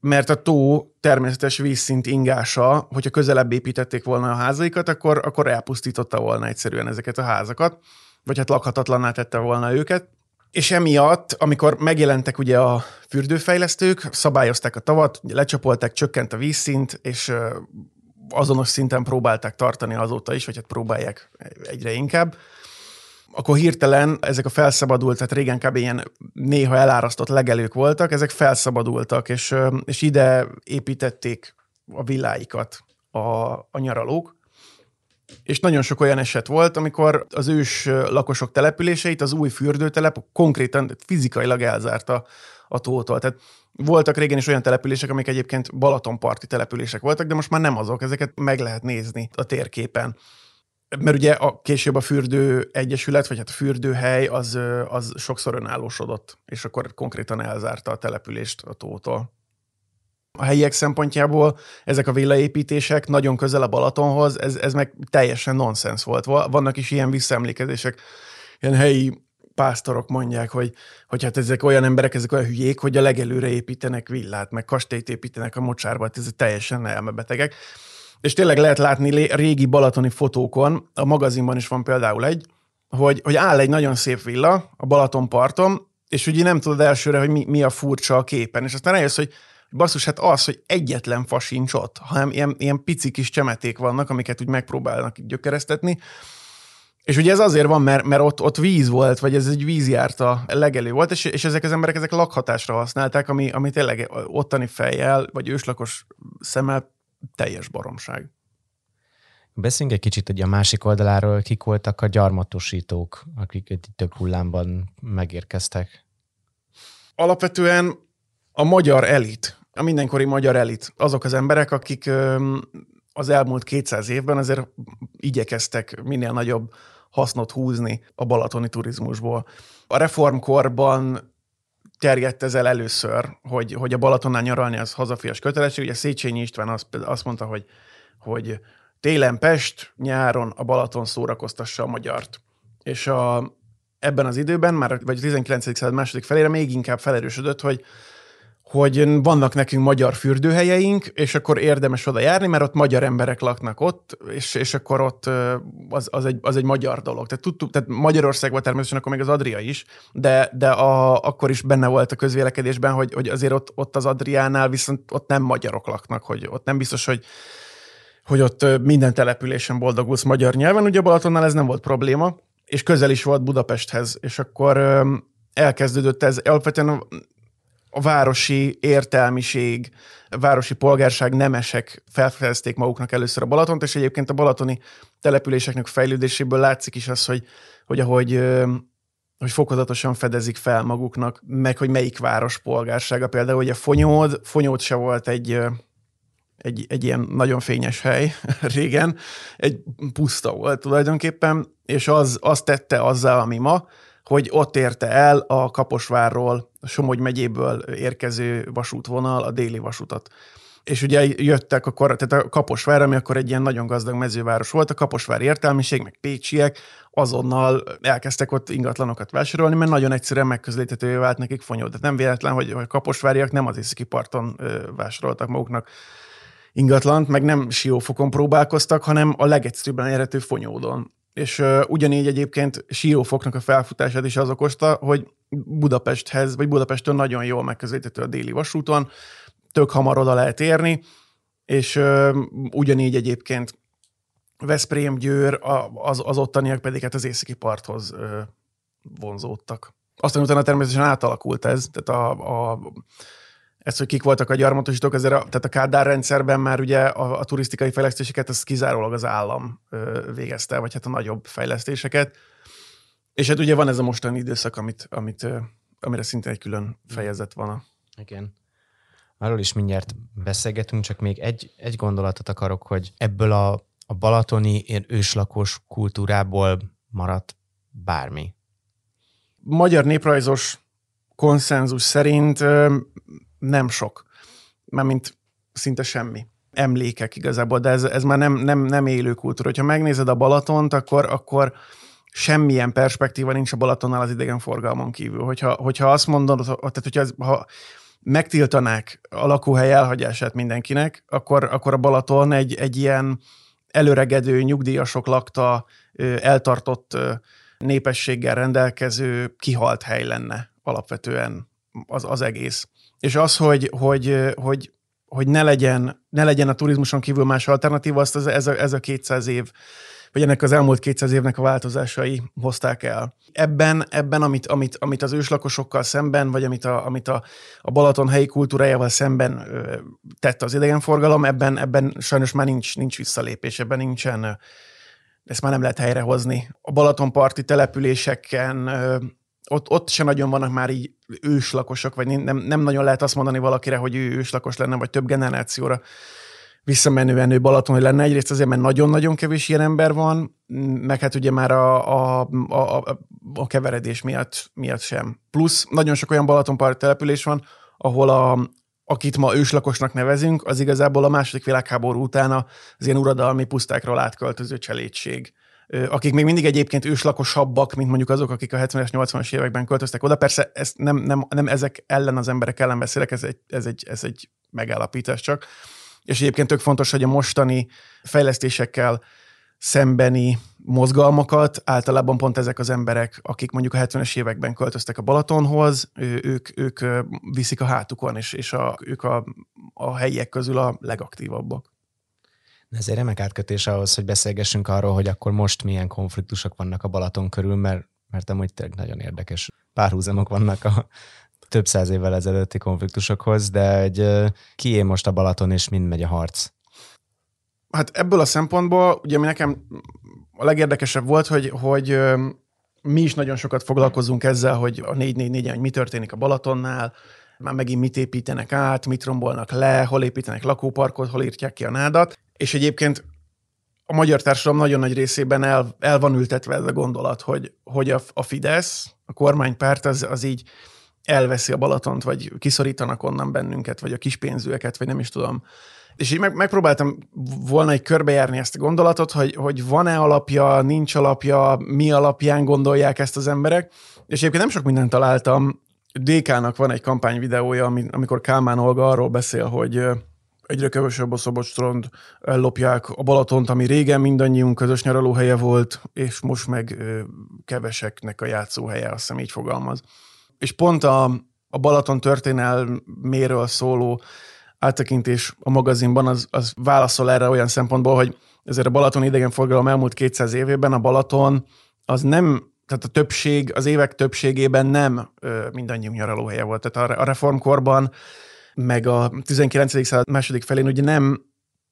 [SPEAKER 1] mert a tó természetes vízszint ingása, hogyha közelebb építették volna a házaikat, akkor, akkor elpusztította volna egyszerűen ezeket a házakat, vagy hát lakhatatlanná tette volna őket. És emiatt, amikor megjelentek ugye a fürdőfejlesztők, szabályozták a tavat, lecsapolták, csökkent a vízszint, és azonos szinten próbálták tartani azóta is, vagy hát próbálják egyre inkább, akkor hirtelen ezek a felszabadult, tehát régen kb. ilyen néha elárasztott legelők voltak, ezek felszabadultak, és, és ide építették a villáikat a, a nyaralók, és nagyon sok olyan eset volt, amikor az ős lakosok településeit az új fürdőtelep konkrétan fizikailag elzárta a tótól. Tehát voltak régen is olyan települések, amik egyébként Balatonparti települések voltak, de most már nem azok, ezeket meg lehet nézni a térképen. Mert ugye a, később a fürdő egyesület, vagy hát a fürdőhely, az, az sokszor önállósodott, és akkor konkrétan elzárta a települést a tótól a helyiek szempontjából ezek a villaépítések nagyon közel a Balatonhoz, ez, ez meg teljesen nonsens volt. Vannak is ilyen visszaemlékezések, ilyen helyi pásztorok mondják, hogy, hogy hát ezek olyan emberek, ezek olyan hülyék, hogy a legelőre építenek villát, meg kastélyt építenek a mocsárba, hát ez teljesen elmebetegek. És tényleg lehet látni régi balatoni fotókon, a magazinban is van például egy, hogy, hogy áll egy nagyon szép villa a Balaton parton, és ugye nem tudod elsőre, hogy mi, mi a furcsa a képen, és aztán rájössz, hogy basszus, hát az, hogy egyetlen fa sincs ott, hanem ilyen, ilyen pici kis csemeték vannak, amiket úgy megpróbálnak gyökeresztetni, és ugye ez azért van, mert, mert ott, ott víz volt, vagy ez egy vízjárta legelő volt, és, és ezek az emberek ezek lakhatásra használták, ami, ami tényleg ottani fejjel, vagy őslakos szemmel teljes baromság.
[SPEAKER 2] Beszéljünk egy kicsit hogy a másik oldaláról, kik voltak a gyarmatosítók, akik egy több hullámban megérkeztek.
[SPEAKER 1] Alapvetően a magyar elit, a mindenkori magyar elit, azok az emberek, akik az elmúlt 200 évben azért igyekeztek minél nagyobb hasznot húzni a balatoni turizmusból. A reformkorban terjedt ez el először, hogy, hogy a Balatonnál nyaralni az hazafias kötelesség. Ugye Széchenyi István azt, azt mondta, hogy, hogy télen Pest, nyáron a Balaton szórakoztassa a magyart. És a, ebben az időben, már vagy a 19. század második felére még inkább felerősödött, hogy hogy vannak nekünk magyar fürdőhelyeink, és akkor érdemes oda járni, mert ott magyar emberek laknak ott, és, és akkor ott az, az, egy, az egy magyar dolog. Tehát, tudtuk, tehát Magyarországban természetesen akkor még az Adria is, de, de a, akkor is benne volt a közvélekedésben, hogy, hogy azért ott, ott az Adriánál viszont ott nem magyarok laknak, hogy ott nem biztos, hogy hogy ott minden településen boldogulsz magyar nyelven, ugye Balatonnál ez nem volt probléma, és közel is volt Budapesthez, és akkor elkezdődött ez. Alapvetően a városi értelmiség, a városi polgárság nemesek felfedezték maguknak először a Balatont, és egyébként a balatoni településeknek fejlődéséből látszik is az, hogy, hogy ahogy hogy fokozatosan fedezik fel maguknak, meg hogy melyik város polgársága. Például ugye Fonyód, Fonyód se volt egy, egy, egy ilyen nagyon fényes hely régen, egy puszta volt tulajdonképpen, és az, az tette azzal, ami ma, hogy ott érte el a Kaposvárról, a Somogy megyéből érkező vasútvonal, a déli vasutat. És ugye jöttek akkor, tehát a Kaposvár, ami akkor egy ilyen nagyon gazdag mezőváros volt, a Kaposvár értelmiség, meg pécsiek azonnal elkezdtek ott ingatlanokat vásárolni, mert nagyon egyszerűen megközelíthetővé vált nekik fonyó. Tehát nem véletlen, hogy a kaposváriak nem az északi parton vásároltak maguknak ingatlant, meg nem siófokon próbálkoztak, hanem a legegyszerűbben érhető fonyódon. És uh, ugyanígy egyébként siófoknak a felfutását is az okozta, hogy Budapesthez, vagy Budapesttől nagyon jól megközelíthető a déli vasúton, tök hamar oda lehet érni, és uh, ugyanígy egyébként Veszprém, Győr, az, az ottaniak pedig hát az északi parthoz uh, vonzódtak. Aztán utána természetesen átalakult ez, tehát a, a ez, hogy kik voltak a gyarmatosítók, ezért a, tehát a Kádár rendszerben már ugye a, a turisztikai fejlesztéseket az kizárólag az állam ö, végezte, vagy hát a nagyobb fejlesztéseket. És hát ugye van ez a mostani időszak, amit, amit, ö, amire szintén egy külön fejezet van. A...
[SPEAKER 2] Igen. Arról is mindjárt beszélgetünk, csak még egy, egy gondolatot akarok, hogy ebből a, a balatoni őslakos kultúrából maradt bármi.
[SPEAKER 1] Magyar néprajzos konszenzus szerint nem sok, mint szinte semmi emlékek igazából, de ez, ez már nem, nem, nem élő kultúra. Ha megnézed a Balatont, akkor, akkor semmilyen perspektíva nincs a Balatonnál az idegenforgalmon kívül. Hogyha, hogyha azt mondod, tehát hogyha ez, ha megtiltanák a lakóhely elhagyását mindenkinek, akkor, akkor a Balaton egy, egy ilyen előregedő, nyugdíjasok lakta, eltartott népességgel rendelkező, kihalt hely lenne alapvetően az, az egész. És az, hogy, hogy, hogy, hogy ne, legyen, ne legyen a turizmuson kívül más alternatíva, azt az, ez, a, ez a 200 év, vagy ennek az elmúlt 200 évnek a változásai hozták el. Ebben, ebben amit, amit, amit az őslakosokkal szemben, vagy amit a, amit a, a Balaton helyi kultúrájával szemben ö, tett az idegenforgalom, ebben, ebben sajnos már nincs, nincs visszalépés, ebben nincsen, ezt már nem lehet helyrehozni. A Balatonparti településeken ö, ott, ott se nagyon vannak már így őslakosok, vagy nem, nem nagyon lehet azt mondani valakire, hogy ő őslakos lenne, vagy több generációra visszamenően ő Balaton, hogy lenne. Egyrészt azért, mert nagyon-nagyon kevés ilyen ember van, meg hát ugye már a, a, a, a keveredés miatt, miatt sem. Plusz nagyon sok olyan Balatonparti település van, ahol a, akit ma őslakosnak nevezünk, az igazából a második világháború után az ilyen uradalmi pusztákról átköltöző cselédség akik még mindig egyébként őslakosabbak, mint mondjuk azok, akik a 70-es, 80-as években költöztek oda. Persze ezt nem, nem, nem ezek ellen az emberek ellen beszélek, ez egy, ez egy, ez egy megállapítás csak. És egyébként tök fontos, hogy a mostani fejlesztésekkel szembeni mozgalmakat általában pont ezek az emberek, akik mondjuk a 70-es években költöztek a Balatonhoz, ők, ők viszik a hátukon, és, és a, ők a, a helyiek közül a legaktívabbak.
[SPEAKER 2] Ez egy remek átkötés ahhoz, hogy beszélgessünk arról, hogy akkor most milyen konfliktusok vannak a Balaton körül, mert, mert amúgy tényleg nagyon érdekes párhuzamok vannak a több száz évvel ezelőtti konfliktusokhoz, de egy, kié most a Balaton, és mind megy a harc?
[SPEAKER 1] Hát ebből a szempontból, ugye mi nekem a legérdekesebb volt, hogy, hogy mi is nagyon sokat foglalkozunk ezzel, hogy a 444 hogy mi történik a Balatonnál, már megint mit építenek át, mit rombolnak le, hol építenek lakóparkot, hol írtják ki a nádat. És egyébként a magyar társadalom nagyon nagy részében el, el van ültetve ez a gondolat, hogy, hogy a, a Fidesz, a kormánypárt az, az így elveszi a Balatont, vagy kiszorítanak onnan bennünket, vagy a kispénzűeket, vagy nem is tudom. És így meg, megpróbáltam volna egy körbejárni ezt a gondolatot, hogy, hogy van-e alapja, nincs alapja, mi alapján gondolják ezt az emberek. És egyébként nem sok mindent találtam. DK-nak van egy kampányvideója, amikor Kálmán Olga arról beszél, hogy egyre kevesebb a szabad strand, ellopják a Balatont, ami régen mindannyiunk közös nyaralóhelye volt, és most meg keveseknek a játszóhelye, azt hiszem így fogalmaz. És pont a, a Balaton történelméről szóló áttekintés a magazinban az, az válaszol erre olyan szempontból, hogy ezért a Balaton idegenforgalom elmúlt 200 évében a Balaton az nem tehát a többség, az évek többségében nem mindannyiunk nyaralóhelye volt. Tehát a reformkorban meg a 19. század második felén ugye nem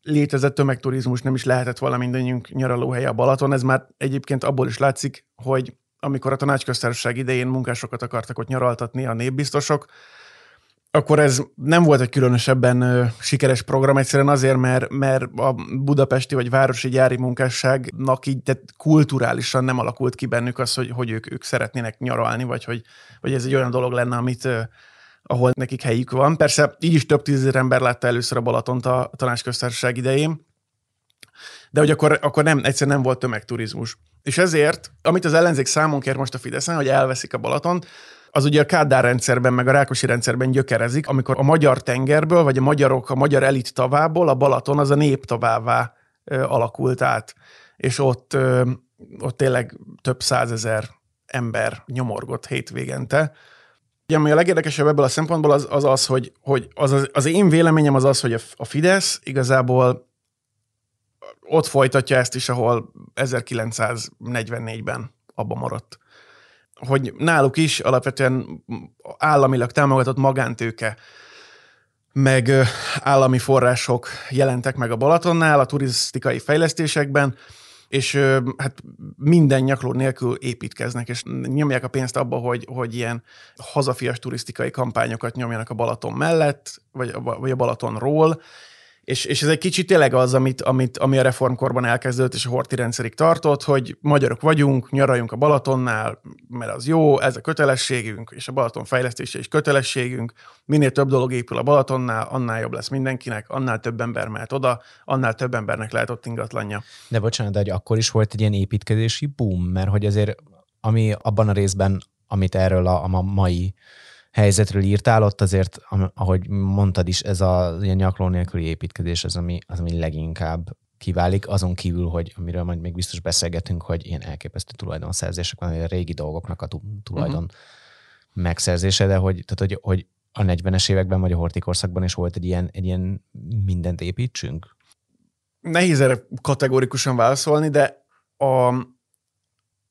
[SPEAKER 1] létezett tömegturizmus, nem is lehetett volna mindannyiunk nyaralóhelye a Balaton. Ez már egyébként abból is látszik, hogy amikor a tanácsköztársaság idején munkásokat akartak ott nyaraltatni a népbiztosok, akkor ez nem volt egy különösebben ö, sikeres program, egyszerűen azért, mert, mert a budapesti vagy városi gyári munkásságnak így tehát kulturálisan nem alakult ki bennük az, hogy, hogy ők, ők szeretnének nyaralni, vagy hogy, hogy ez egy olyan dolog lenne, amit ö, ahol nekik helyük van. Persze így is több tízezer ember látta először a Balatont a tanácsköztársaság idején, de hogy akkor, akkor nem, egyszer nem volt tömegturizmus. És ezért, amit az ellenzék számon kér most a Fideszen, hogy elveszik a Balatont, az ugye a Kádár rendszerben, meg a Rákosi rendszerben gyökerezik, amikor a magyar tengerből, vagy a magyarok, a magyar elit tavából a Balaton az a nép tavává ö, alakult át. És ott, ott tényleg több százezer ember nyomorgott hétvégente. Ugye, ami a legérdekesebb ebből a szempontból az az, az hogy, hogy az, az, az én véleményem az az, hogy a Fidesz igazából ott folytatja ezt is, ahol 1944-ben abba maradt. Hogy náluk is alapvetően államilag támogatott magántőke, meg állami források jelentek meg a Balatonnál, a turisztikai fejlesztésekben, és hát minden nyakló nélkül építkeznek, és nyomják a pénzt abba, hogy, hogy ilyen hazafias turisztikai kampányokat nyomjanak a Balaton mellett, vagy, vagy a Balatonról, és, és ez egy kicsit tényleg az, amit, amit, ami a reformkorban elkezdődött, és a horti rendszerig tartott, hogy magyarok vagyunk, nyaraljunk a Balatonnál, mert az jó, ez a kötelességünk, és a Balaton fejlesztése is kötelességünk. Minél több dolog épül a Balatonnál, annál jobb lesz mindenkinek, annál több ember mehet oda, annál több embernek lehet ott ingatlanja.
[SPEAKER 2] De bocsánat, de hogy akkor is volt egy ilyen építkezési boom, mert hogy azért ami abban a részben, amit erről a, a mai helyzetről írtál, ott azért, ahogy mondtad is, ez a ilyen nyakló nélküli építkezés az, ami, az, ami leginkább kiválik, azon kívül, hogy amiről majd még biztos beszélgetünk, hogy ilyen elképesztő tulajdonszerzések van, a régi dolgoknak a tulajdon uh-huh. megszerzése, de hogy, tehát, hogy, hogy a 40-es években vagy a hortikorszakban is volt egy ilyen, egy ilyen mindent építsünk?
[SPEAKER 1] Nehéz erre kategórikusan válaszolni, de a,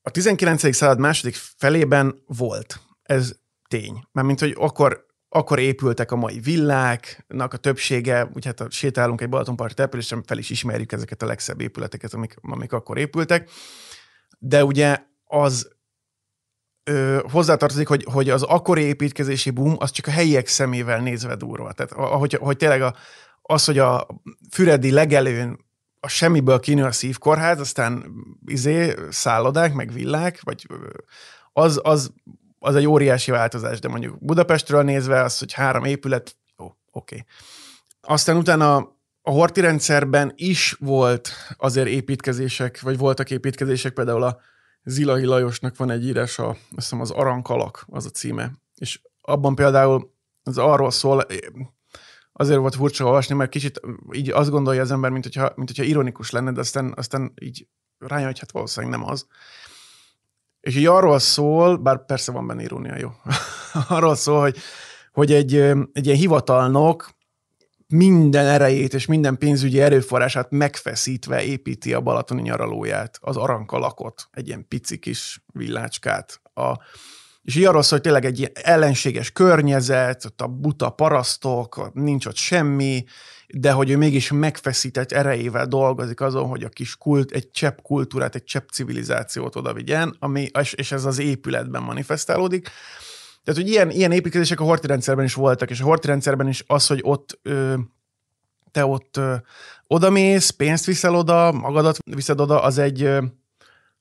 [SPEAKER 1] a 19. század második felében volt. Ez tény. Mármint, hogy akkor, akkor épültek a mai villáknak a többsége, úgy hát sétálunk egy Balatonparti településen, fel is ismerjük ezeket a legszebb épületeket, amik, amik akkor épültek. De ugye az ö, hozzátartozik, hogy, hogy az akkori építkezési boom az csak a helyiek szemével nézve durva. Tehát ahogy, hogy tényleg a, az, hogy a Füredi legelőn a semmiből kinő a szívkórház, aztán izé, szállodák, meg villák, vagy az, az az egy óriási változás, de mondjuk Budapestről nézve az, hogy három épület, ó, oké. Okay. Aztán utána a horti rendszerben is volt azért építkezések, vagy voltak építkezések, például a Zilahi Lajosnak van egy írása, azt hiszem az Arankalak az a címe, és abban például az arról szól, azért volt furcsa olvasni, mert kicsit így azt gondolja az ember, mint hogyha, mint hogyha ironikus lenne, de aztán, aztán így rájön, hogy hát valószínűleg nem az. És így arról szól, bár persze van benne irónia, jó, arról szól, hogy, hogy egy, egy ilyen hivatalnok minden erejét és minden pénzügyi erőforrását megfeszítve építi a balatoni nyaralóját, az arankalakot, egy ilyen pici kis villácskát. A, és így arról szól, hogy tényleg egy ilyen ellenséges környezet, ott a buta parasztok, nincs ott semmi, de hogy ő mégis megfeszített erejével dolgozik azon, hogy a kis kult, egy csepp kultúrát, egy csepp civilizációt oda vigyen, ami, és ez az épületben manifestálódik. Tehát, hogy ilyen, ilyen építkezések a horti rendszerben is voltak, és a horti rendszerben is az, hogy ott ö, te ott ö, odamész, pénzt viszel oda, magadat viszed oda, az egy, ö,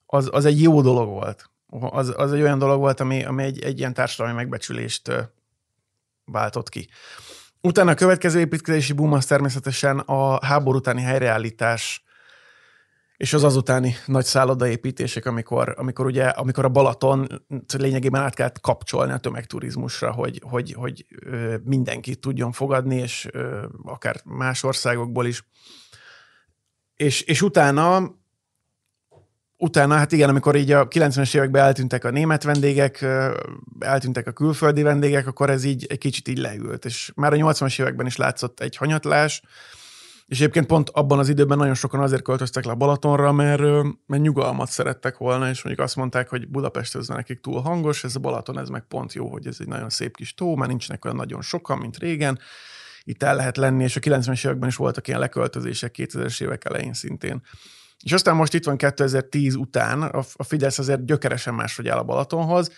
[SPEAKER 1] az, az egy jó dolog volt. Az, az egy olyan dolog volt, ami, ami egy, egy ilyen társadalmi megbecsülést váltott ki. Utána a következő építkezési boom az természetesen a háború utáni helyreállítás és az azutáni nagy szállodaépítések, amikor, amikor, ugye, amikor a Balaton lényegében át kellett kapcsolni a tömegturizmusra, hogy, hogy, hogy mindenki tudjon fogadni, és akár más országokból is. És, és utána utána, hát igen, amikor így a 90-es években eltűntek a német vendégek, eltűntek a külföldi vendégek, akkor ez így egy kicsit így leült. És már a 80-as években is látszott egy hanyatlás, és egyébként pont abban az időben nagyon sokan azért költöztek le Balatonra, mert, mert nyugalmat szerettek volna, és mondjuk azt mondták, hogy Budapest ez nekik túl hangos, ez a Balaton, ez meg pont jó, hogy ez egy nagyon szép kis tó, már nincsenek olyan nagyon sokan, mint régen, itt el lehet lenni, és a 90-es években is voltak ilyen leköltözések 2000-es évek elején szintén. És aztán most itt van 2010 után, a Fidesz azért gyökeresen máshogy áll a Balatonhoz,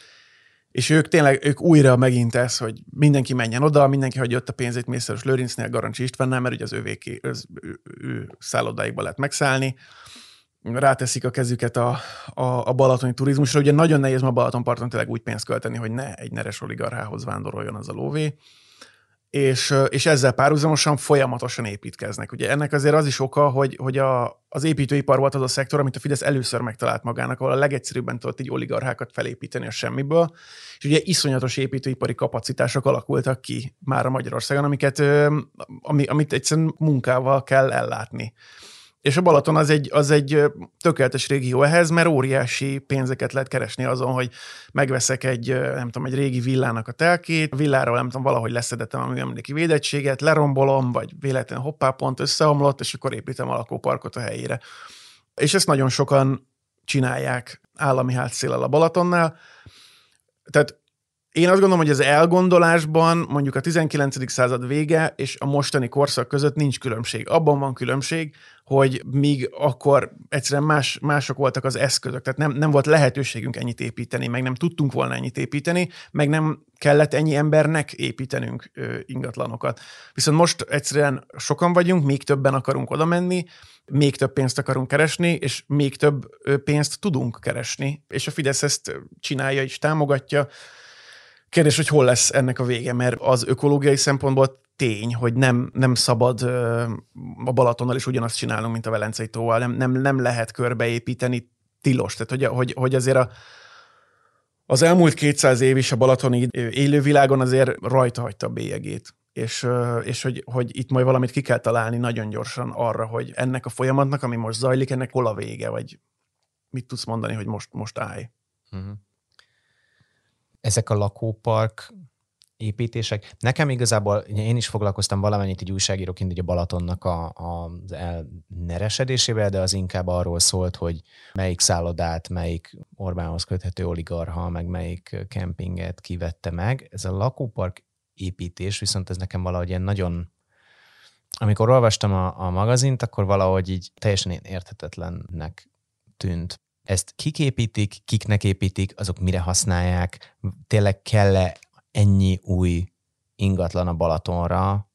[SPEAKER 1] és ők tényleg, ők újra megint ez, hogy mindenki menjen oda, mindenki hagyja ott a pénzét Mészáros Lőrincnél, Garancsi Istvánnál, mert ugye az övéki, az ő, ő szállodáikba lehet megszállni, ráteszik a kezüket a, a, a balatoni turizmusra. Ugye nagyon nehéz ma Balatonparton tényleg úgy pénzt költeni, hogy ne egy neres oligarchához vándoroljon az a lóvé és, és ezzel párhuzamosan folyamatosan építkeznek. Ugye ennek azért az is oka, hogy, hogy a, az építőipar volt az a szektor, amit a Fidesz először megtalált magának, ahol a legegyszerűbben tudott így oligarchákat felépíteni a semmiből, és ugye iszonyatos építőipari kapacitások alakultak ki már a Magyarországon, amiket, ami, amit egyszerűen munkával kell ellátni. És a Balaton az egy, az egy tökéletes régió ehhez, mert óriási pénzeket lehet keresni azon, hogy megveszek egy, nem tudom, egy régi villának a telkét, villáról nem tudom, valahogy leszedettem a műemléki védettséget, lerombolom, vagy véletlenül hoppá, pont összeomlott, és akkor építem a lakóparkot a helyére. És ezt nagyon sokan csinálják állami hátszélel a Balatonnál. Tehát én azt gondolom, hogy az elgondolásban mondjuk a 19. század vége és a mostani korszak között nincs különbség. Abban van különbség, hogy míg akkor egyszerűen más, mások voltak az eszközök, tehát nem, nem volt lehetőségünk ennyit építeni, meg nem tudtunk volna ennyit építeni, meg nem kellett ennyi embernek építenünk ö, ingatlanokat. Viszont most egyszerűen sokan vagyunk, még többen akarunk oda menni, még több pénzt akarunk keresni, és még több pénzt tudunk keresni, és a Fidesz ezt csinálja és támogatja, Kérdés, hogy hol lesz ennek a vége, mert az ökológiai szempontból tény, hogy nem, nem szabad a Balatonnal is ugyanazt csinálnunk, mint a Velencei tóval, nem, nem, nem lehet körbeépíteni tilos. Tehát, hogy, hogy, hogy azért a, az elmúlt 200 év is a balatoni élővilágon azért rajta hagyta a bélyegét. És, és hogy, hogy itt majd valamit ki kell találni nagyon gyorsan arra, hogy ennek a folyamatnak, ami most zajlik, ennek hol a vége, vagy mit tudsz mondani, hogy most, most állj. Uh-huh
[SPEAKER 2] ezek a lakópark építések. Nekem igazából, én is foglalkoztam valamennyit egy újságíróként a Balatonnak a, a, az elneresedésével, de az inkább arról szólt, hogy melyik szállodát, melyik Orbánhoz köthető oligarha, meg melyik kempinget kivette meg. Ez a lakópark építés, viszont ez nekem valahogy ilyen nagyon amikor olvastam a, a magazint, akkor valahogy így teljesen érthetetlennek tűnt ezt kik építik, kiknek építik, azok mire használják, tényleg kell-e ennyi új ingatlan a Balatonra,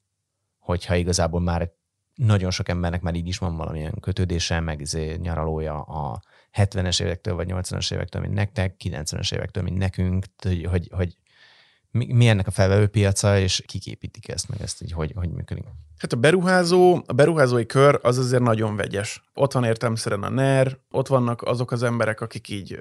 [SPEAKER 2] hogyha igazából már nagyon sok embernek már így is van valamilyen kötődése, meg izé nyaralója a 70-es évektől vagy 80-as évektől, mint nektek, 90-es évektől, mint nekünk, hogy, hogy, hogy mi, mi ennek a felvevő piaca, és kik építik ezt, meg ezt így hogy, hogy működik?
[SPEAKER 1] Hát a beruházó, a beruházói kör az azért nagyon vegyes. Ott van értelmszerűen a NER, ott vannak azok az emberek, akik így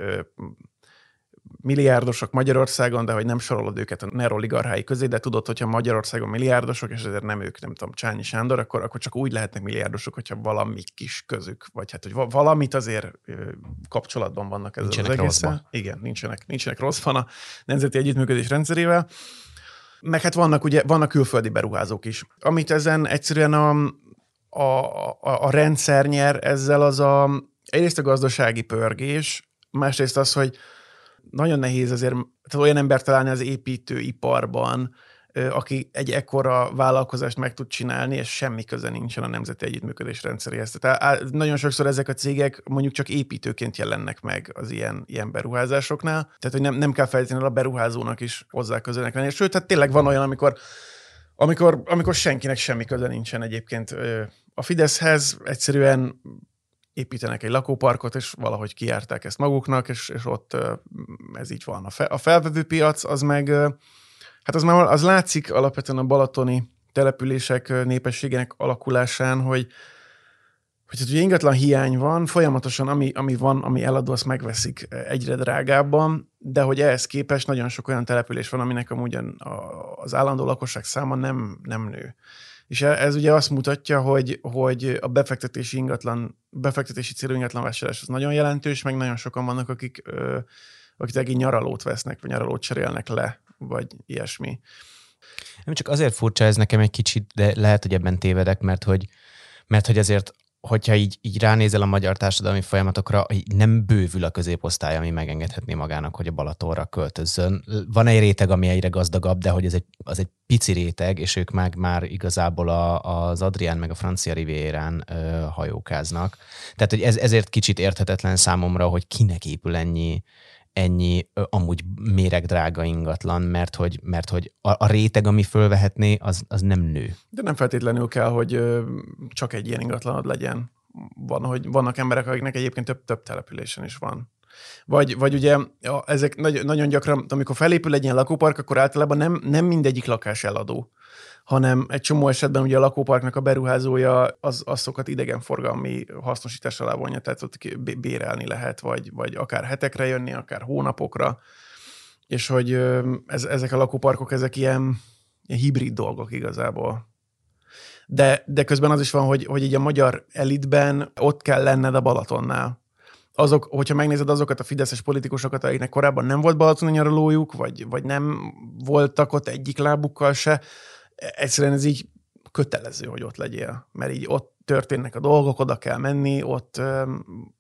[SPEAKER 1] milliárdosok Magyarországon, de hogy nem sorolod őket a NER oligarchái közé, de tudod, hogyha Magyarországon milliárdosok, és ezért nem ők, nem tudom, Csányi Sándor, akkor, akkor csak úgy lehetnek milliárdosok, hogyha valami kis közük, vagy hát, hogy valamit azért kapcsolatban vannak ezzel
[SPEAKER 2] nincsenek az egészen.
[SPEAKER 1] Igen, nincsenek, nincsenek rossz van a Nemzeti Együttműködés rendszerével. Meg hát vannak ugye, vannak külföldi beruházók is. Amit ezen egyszerűen a, a, a, a rendszer nyer, ezzel az a, egyrészt a gazdasági pörgés, másrészt az, hogy nagyon nehéz azért tehát olyan embert találni az építőiparban, aki egy ekkora vállalkozást meg tud csinálni, és semmi köze nincsen a nemzeti együttműködés rendszeréhez. Tehát nagyon sokszor ezek a cégek mondjuk csak építőként jelennek meg az ilyen, ilyen beruházásoknál, tehát hogy nem, nem kell feltétlenül a beruházónak is hozzá közelnek lenni. Sőt, tehát tényleg van olyan, amikor amikor, amikor senkinek semmi köze nincsen egyébként a Fideszhez, egyszerűen építenek egy lakóparkot, és valahogy kiárták ezt maguknak, és, és ott ez így van. A, fe, a felvevő piac az meg Hát az már az látszik alapvetően a balatoni települések népességének alakulásán, hogy hogy hát ugye ingatlan hiány van, folyamatosan ami, ami van, ami eladó, azt megveszik egyre drágábban, de hogy ehhez képest nagyon sok olyan település van, aminek amúgy az állandó lakosság száma nem, nem nő. És e, ez ugye azt mutatja, hogy, hogy a befektetési ingatlan, befektetési célú ingatlan vásárlás az nagyon jelentős, meg nagyon sokan vannak, akik, akik egy nyaralót vesznek, vagy nyaralót cserélnek le vagy ilyesmi.
[SPEAKER 2] Nem csak azért furcsa ez nekem egy kicsit, de lehet, hogy ebben tévedek, mert hogy, mert hogy azért hogyha így, így ránézel a magyar társadalmi folyamatokra, nem bővül a középosztály, ami megengedhetné magának, hogy a Balatonra költözzön. Van egy réteg, ami egyre gazdagabb, de hogy ez egy, az egy pici réteg, és ők meg már igazából a, az Adrián meg a francia rivérán ö, hajókáznak. Tehát hogy ez, ezért kicsit érthetetlen számomra, hogy kinek épül ennyi, ennyi amúgy méregdrága ingatlan, mert hogy, mert hogy a, a réteg, ami fölvehetné, az, az nem nő.
[SPEAKER 1] De nem feltétlenül kell, hogy csak egy ilyen ingatlanod legyen. Van, hogy vannak emberek, akiknek egyébként több, több településen is van. Vagy, vagy ugye ja, ezek nagy, nagyon gyakran, amikor felépül egy ilyen lakópark, akkor általában nem, nem mindegyik lakás eladó hanem egy csomó esetben ugye a lakóparknak a beruházója az, azokat idegenforgalmi hasznosítás alá vonja, tehát ott bérelni lehet, vagy, vagy akár hetekre jönni, akár hónapokra, és hogy ez, ezek a lakóparkok, ezek ilyen, ilyen hibrid dolgok igazából. De, de közben az is van, hogy, hogy így a magyar elitben ott kell lenned a Balatonnál. Azok, hogyha megnézed azokat a fideszes politikusokat, akiknek korábban nem volt balatoni nyaralójuk, vagy, vagy nem voltak ott egyik lábukkal se, egyszerűen ez így kötelező, hogy ott legyél, mert így ott történnek a dolgok, oda kell menni, ott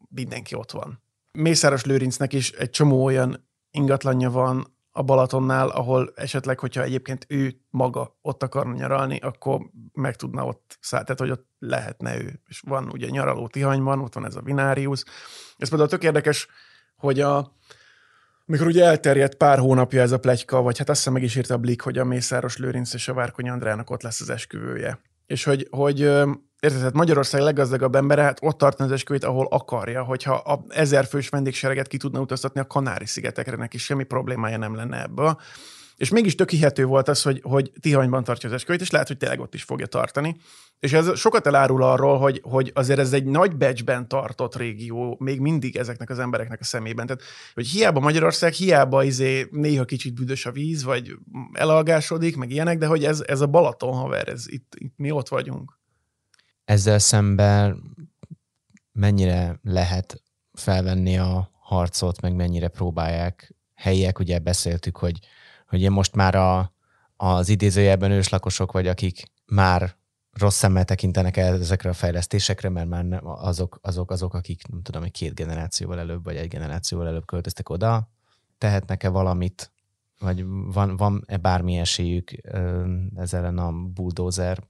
[SPEAKER 1] mindenki ott van. Mészáros Lőrincnek is egy csomó olyan ingatlanja van a Balatonnál, ahol esetleg, hogyha egyébként ő maga ott akarna nyaralni, akkor meg tudna ott szállni, tehát hogy ott lehetne ő. És van ugye nyaraló Tihanyban, ott van ez a Vinárius. Ez például tök érdekes, hogy a, mikor ugye elterjedt pár hónapja ez a plegyka, vagy hát azt hiszem meg is írta a Blik, hogy a Mészáros Lőrinc és a Várkony Andrának ott lesz az esküvője. És hogy, hogy érted, hát Magyarország leggazdagabb embere, hát ott tart az esküvőt, ahol akarja, hogyha a ezer fős vendégsereget ki tudna utaztatni a Kanári-szigetekre, neki semmi problémája nem lenne ebből. És mégis tök hihető volt az, hogy, hogy Tihanyban tartja az esküvőt, és lehet, hogy tényleg ott is fogja tartani. És ez sokat elárul arról, hogy, hogy azért ez egy nagy becsben tartott régió, még mindig ezeknek az embereknek a szemében. Tehát, hogy hiába Magyarország, hiába izé néha kicsit büdös a víz, vagy elalgásodik, meg ilyenek, de hogy ez, ez a Balaton haver, ez itt, itt mi ott vagyunk.
[SPEAKER 2] Ezzel szemben mennyire lehet felvenni a harcot, meg mennyire próbálják helyiek, ugye beszéltük, hogy hogy én most már a, az idézőjelben őslakosok vagy, akik már rossz szemmel tekintenek el ezekre a fejlesztésekre, mert már nem, azok, azok, azok, akik nem tudom, hogy két generációval előbb, vagy egy generációval előbb költöztek oda, tehetnek-e valamit, vagy van, van-e bármi esélyük ezzel a bulldozer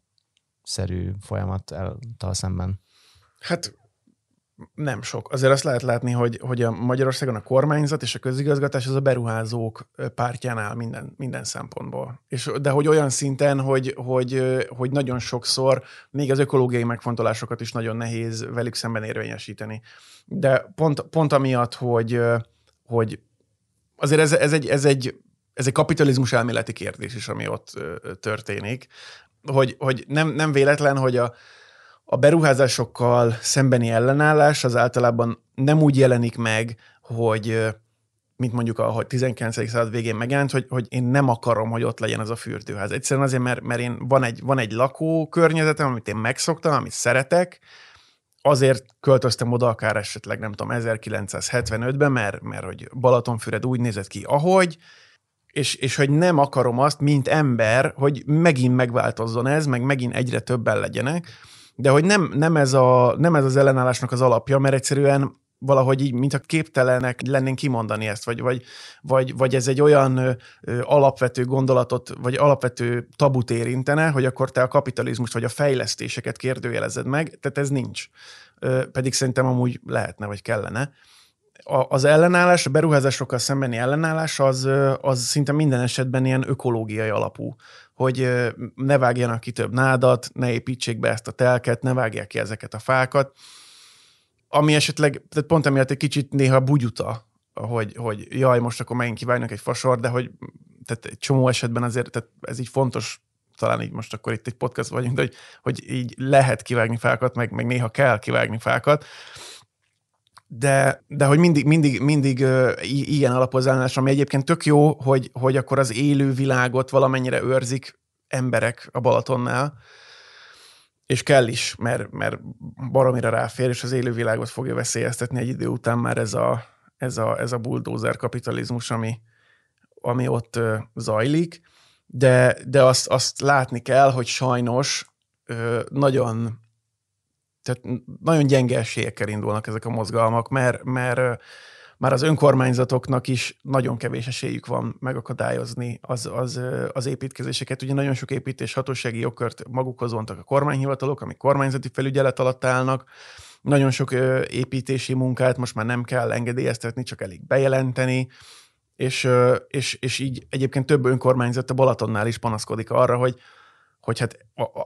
[SPEAKER 2] szerű folyamattal szemben?
[SPEAKER 1] Hát nem sok. Azért azt lehet látni, hogy, hogy a Magyarországon a kormányzat és a közigazgatás az a beruházók pártján áll minden, minden szempontból. És, de hogy olyan szinten, hogy, hogy, hogy nagyon sokszor még az ökológiai megfontolásokat is nagyon nehéz velük szemben érvényesíteni. De pont, pont amiatt, hogy, hogy azért ez, ez, egy, ez, egy, ez egy kapitalizmus elméleti kérdés is, ami ott történik, hogy, hogy nem, nem véletlen, hogy a, a beruházásokkal szembeni ellenállás az általában nem úgy jelenik meg, hogy mint mondjuk a 19. század végén megjelent, hogy, hogy én nem akarom, hogy ott legyen az a fürdőház. Egyszerűen azért, mert, mert én van egy, van egy lakókörnyezetem, amit én megszoktam, amit szeretek, azért költöztem oda akár esetleg, nem tudom, 1975-ben, mert, mert hogy Balatonfüred úgy nézett ki, ahogy, és, és hogy nem akarom azt, mint ember, hogy megint megváltozzon ez, meg megint egyre többen legyenek, de hogy nem, nem, ez a, nem ez az ellenállásnak az alapja, mert egyszerűen valahogy így, mintha képtelenek lennénk kimondani ezt, vagy, vagy, vagy, vagy ez egy olyan ö, ö, alapvető gondolatot, vagy alapvető tabut érintene, hogy akkor te a kapitalizmust, vagy a fejlesztéseket kérdőjelezed meg, tehát ez nincs. Ö, pedig szerintem amúgy lehetne, vagy kellene. Az ellenállás, a beruházásokkal szembeni ellenállás az, az szinte minden esetben ilyen ökológiai alapú hogy ne vágjanak ki több nádat, ne építsék be ezt a telket, ne vágják ki ezeket a fákat. Ami esetleg, tehát pont emiatt egy kicsit néha bugyuta, hogy, hogy jaj, most akkor megint kivágnak egy fasor, de hogy tehát egy csomó esetben azért tehát ez így fontos, talán így most akkor itt egy podcast vagyunk, de hogy, hogy így lehet kivágni fákat, meg, meg néha kell kivágni fákat, de, de hogy mindig, mindig, mindig uh, ilyen alapozás, ami egyébként tök jó, hogy, hogy akkor az élő világot valamennyire őrzik emberek a Balatonnál, és kell is, mert, mert baromira ráfér, és az élő világot fogja veszélyeztetni egy idő után már ez a, ez a, ez a bulldozer kapitalizmus, ami, ami ott uh, zajlik, de, de azt, azt látni kell, hogy sajnos uh, nagyon tehát nagyon gyenge esélyekkel indulnak ezek a mozgalmak, mert, mert már az önkormányzatoknak is nagyon kevés esélyük van megakadályozni az, az, az építkezéseket. Ugye nagyon sok építés hatósági jogkört magukhoz vontak a kormányhivatalok, amik kormányzati felügyelet alatt állnak, nagyon sok építési munkát most már nem kell engedélyeztetni, csak elég bejelenteni, és, és, és így egyébként több önkormányzat a Balatonnál is panaszkodik arra, hogy, hogy hát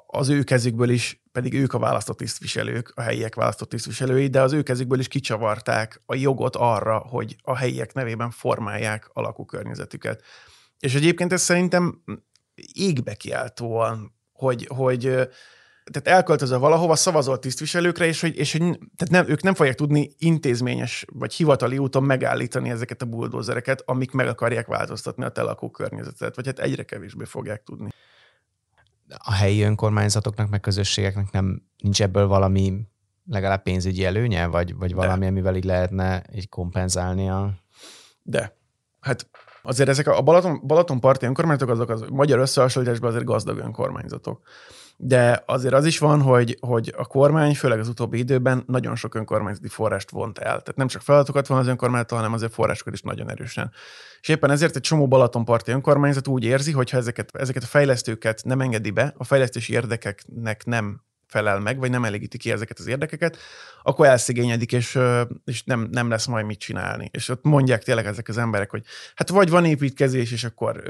[SPEAKER 1] az ő kezükből is, pedig ők a választott tisztviselők, a helyiek választott tisztviselői, de az ő kezükből is kicsavarták a jogot arra, hogy a helyiek nevében formálják a lakókörnyezetüket. És egyébként ez szerintem égbe kiáltóan, hogy, hogy tehát elköltözöl valahova, szavazol tisztviselőkre, és hogy, és hogy tehát nem, ők nem fogják tudni intézményes vagy hivatali úton megállítani ezeket a buldózereket, amik meg akarják változtatni a te környezetet, vagy hát egyre kevésbé fogják tudni.
[SPEAKER 2] A helyi önkormányzatoknak, meg közösségeknek nem nincs ebből valami legalább pénzügyi előnye, vagy, vagy valami, De. amivel így lehetne így kompenzálni a...
[SPEAKER 1] De. Hát azért ezek a Balaton, Balaton parti önkormányzatok, azok az magyar összehasonlításban azért gazdag önkormányzatok de azért az is van, hogy, hogy a kormány, főleg az utóbbi időben nagyon sok önkormányzati forrást vont el. Tehát nem csak feladatokat van az önkormányzat, hanem azért forrásokat is nagyon erősen. És éppen ezért egy csomó Balatonparti önkormányzat úgy érzi, hogy ha ezeket, ezeket a fejlesztőket nem engedi be, a fejlesztési érdekeknek nem felel meg, vagy nem elégíti ki ezeket az érdekeket, akkor elszigényedik, és, és nem, nem lesz majd mit csinálni. És ott mondják tényleg ezek az emberek, hogy hát vagy van építkezés, és akkor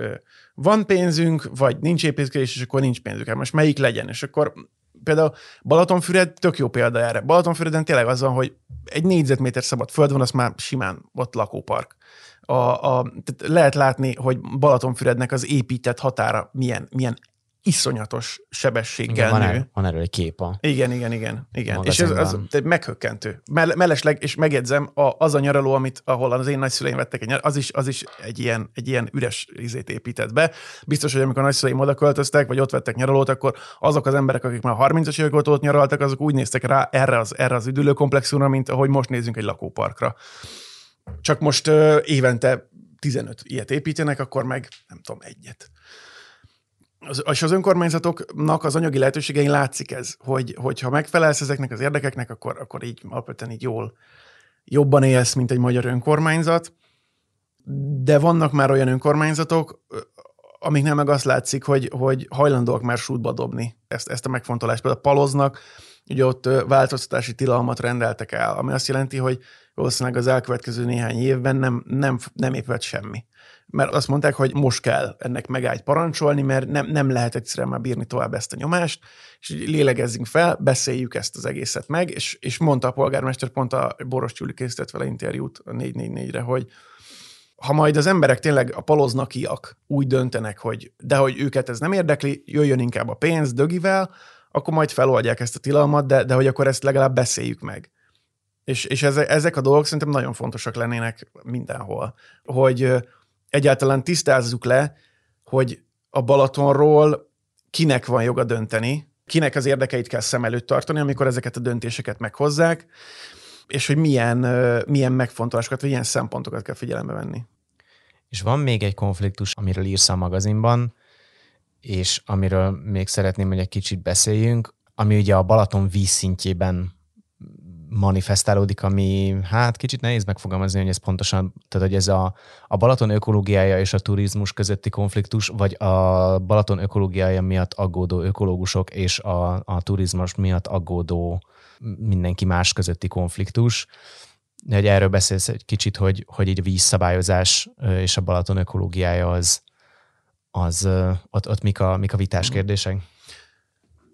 [SPEAKER 1] van pénzünk, vagy nincs építkezés, és akkor nincs pénzünk. Hát most melyik legyen? És akkor például Balatonfüred tök jó példa erre. Balatonfüreden tényleg az van, hogy egy négyzetméter szabad föld van, az már simán ott lakópark. A, a, tehát lehet látni, hogy Balatonfürednek az épített határa milyen, milyen iszonyatos sebességgel igen,
[SPEAKER 2] van
[SPEAKER 1] nő.
[SPEAKER 2] Erről, van erről egy kép a
[SPEAKER 1] Igen, igen, igen. igen. És ez az, meghökkentő. Mellesleg, és megjegyzem, a, az a nyaraló, amit, ahol az én nagyszüleim vettek egy az is, az is egy, ilyen, egy ilyen üres izét épített be. Biztos, hogy amikor a nagyszüleim oda költöztek, vagy ott vettek nyaralót, akkor azok az emberek, akik már 30-as évek óta ott nyaraltak, azok úgy néztek rá erre az, erre az üdülőkomplexumra, mint ahogy most nézünk egy lakóparkra. Csak most uh, évente 15 ilyet építenek, akkor meg nem tudom, egyet az, és az önkormányzatoknak az anyagi lehetőségein látszik ez, hogy, hogyha megfelelsz ezeknek az érdekeknek, akkor, akkor így alapvetően így jól, jobban élsz, mint egy magyar önkormányzat, de vannak már olyan önkormányzatok, amiknél meg azt látszik, hogy, hogy hajlandóak már sútba dobni ezt, ezt a megfontolást. Például Paloznak, ugye ott változtatási tilalmat rendeltek el, ami azt jelenti, hogy valószínűleg az elkövetkező néhány évben nem, nem, nem épült semmi mert azt mondták, hogy most kell ennek megállt parancsolni, mert nem, nem lehet egyszerűen már bírni tovább ezt a nyomást, és lélegezzünk fel, beszéljük ezt az egészet meg, és, és mondta a polgármester, pont a Boros Gyuri készített vele interjút a 444-re, hogy ha majd az emberek tényleg a paloznakiak úgy döntenek, hogy de hogy őket ez nem érdekli, jöjjön inkább a pénz dögivel, akkor majd feloldják ezt a tilalmat, de, de hogy akkor ezt legalább beszéljük meg. És, és ezek a dolgok szerintem nagyon fontosak lennének mindenhol. Hogy egyáltalán tisztázzuk le, hogy a Balatonról kinek van joga dönteni, kinek az érdekeit kell szem előtt tartani, amikor ezeket a döntéseket meghozzák, és hogy milyen, milyen megfontolásokat, vagy milyen szempontokat kell figyelembe venni.
[SPEAKER 2] És van még egy konfliktus, amiről írsz a magazinban, és amiről még szeretném, hogy egy kicsit beszéljünk, ami ugye a Balaton vízszintjében manifestálódik, ami hát kicsit nehéz megfogalmazni, hogy ez pontosan, tehát hogy ez a, a Balaton ökológiája és a turizmus közötti konfliktus, vagy a Balaton ökológiája miatt aggódó ökológusok és a, a turizmus miatt aggódó mindenki más közötti konfliktus. Hogy erről beszélsz egy kicsit, hogy, hogy így a vízszabályozás és a Balaton ökológiája az, az ott, ott mik, a, mik a vitás kérdések?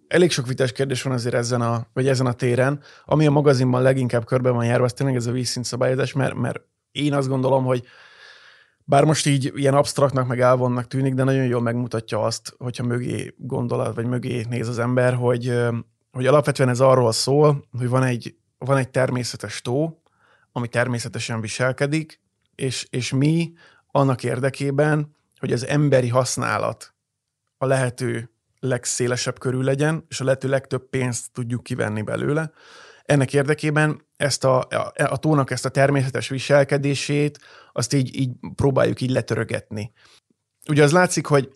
[SPEAKER 1] Elég sok vitás kérdés van azért ezen a, vagy ezen a téren. Ami a magazinban leginkább körbe van járva, az tényleg ez a vízszint szabályozás, mert, mert én azt gondolom, hogy bár most így ilyen absztraktnak, meg elvonnak tűnik, de nagyon jól megmutatja azt, hogyha mögé gondolat, vagy mögé néz az ember, hogy, hogy alapvetően ez arról szól, hogy van egy, van egy természetes tó, ami természetesen viselkedik, és, és mi annak érdekében, hogy az emberi használat a lehető legszélesebb körül legyen, és a lehető legtöbb pénzt tudjuk kivenni belőle. Ennek érdekében ezt a, a, a tónak ezt a természetes viselkedését, azt így, így próbáljuk így letörögetni. Ugye az látszik, hogy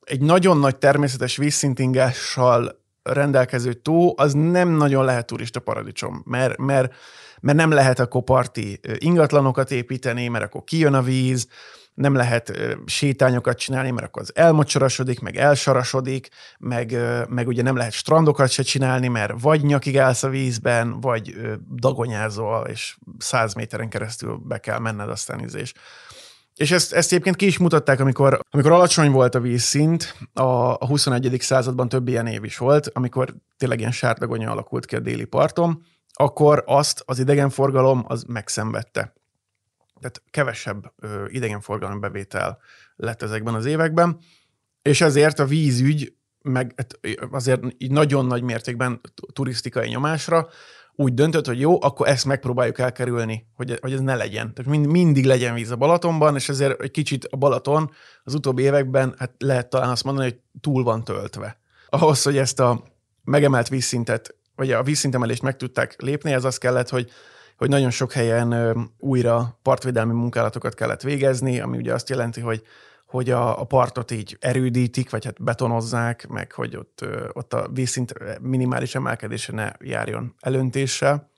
[SPEAKER 1] egy nagyon nagy természetes vízszintingással rendelkező tó, az nem nagyon lehet turista paradicsom, mert, mert, mert nem lehet akkor parti ingatlanokat építeni, mert akkor kijön a víz, nem lehet sétányokat csinálni, mert akkor az elmocsarasodik, meg elsarasodik, meg, meg ugye nem lehet strandokat se csinálni, mert vagy nyakig állsz a vízben, vagy dagonyázol, és száz méteren keresztül be kell menned aztán izés. És ezt, ezt egyébként ki is mutatták, amikor, amikor alacsony volt a vízszint, a, a 21. században több ilyen év is volt, amikor tényleg ilyen sárdagonya alakult ki a déli parton, akkor azt az idegenforgalom az megszenvedte. Tehát kevesebb ö, idegenforgalom bevétel lett ezekben az években, és ezért a vízügy meg hát, azért így nagyon nagy mértékben turisztikai nyomásra úgy döntött, hogy jó, akkor ezt megpróbáljuk elkerülni, hogy, hogy ez ne legyen. Tehát mind, mindig legyen víz a Balatonban, és ezért egy kicsit a Balaton az utóbbi években, hát lehet talán azt mondani, hogy túl van töltve. Ahhoz, hogy ezt a megemelt vízszintet, vagy a vízszintemelést meg tudták lépni, ez az kellett, hogy hogy nagyon sok helyen újra partvédelmi munkálatokat kellett végezni, ami ugye azt jelenti, hogy hogy a, a partot így erődítik, vagy hát betonozzák, meg hogy ott, ott a vízszint minimális emelkedése ne járjon elöntéssel.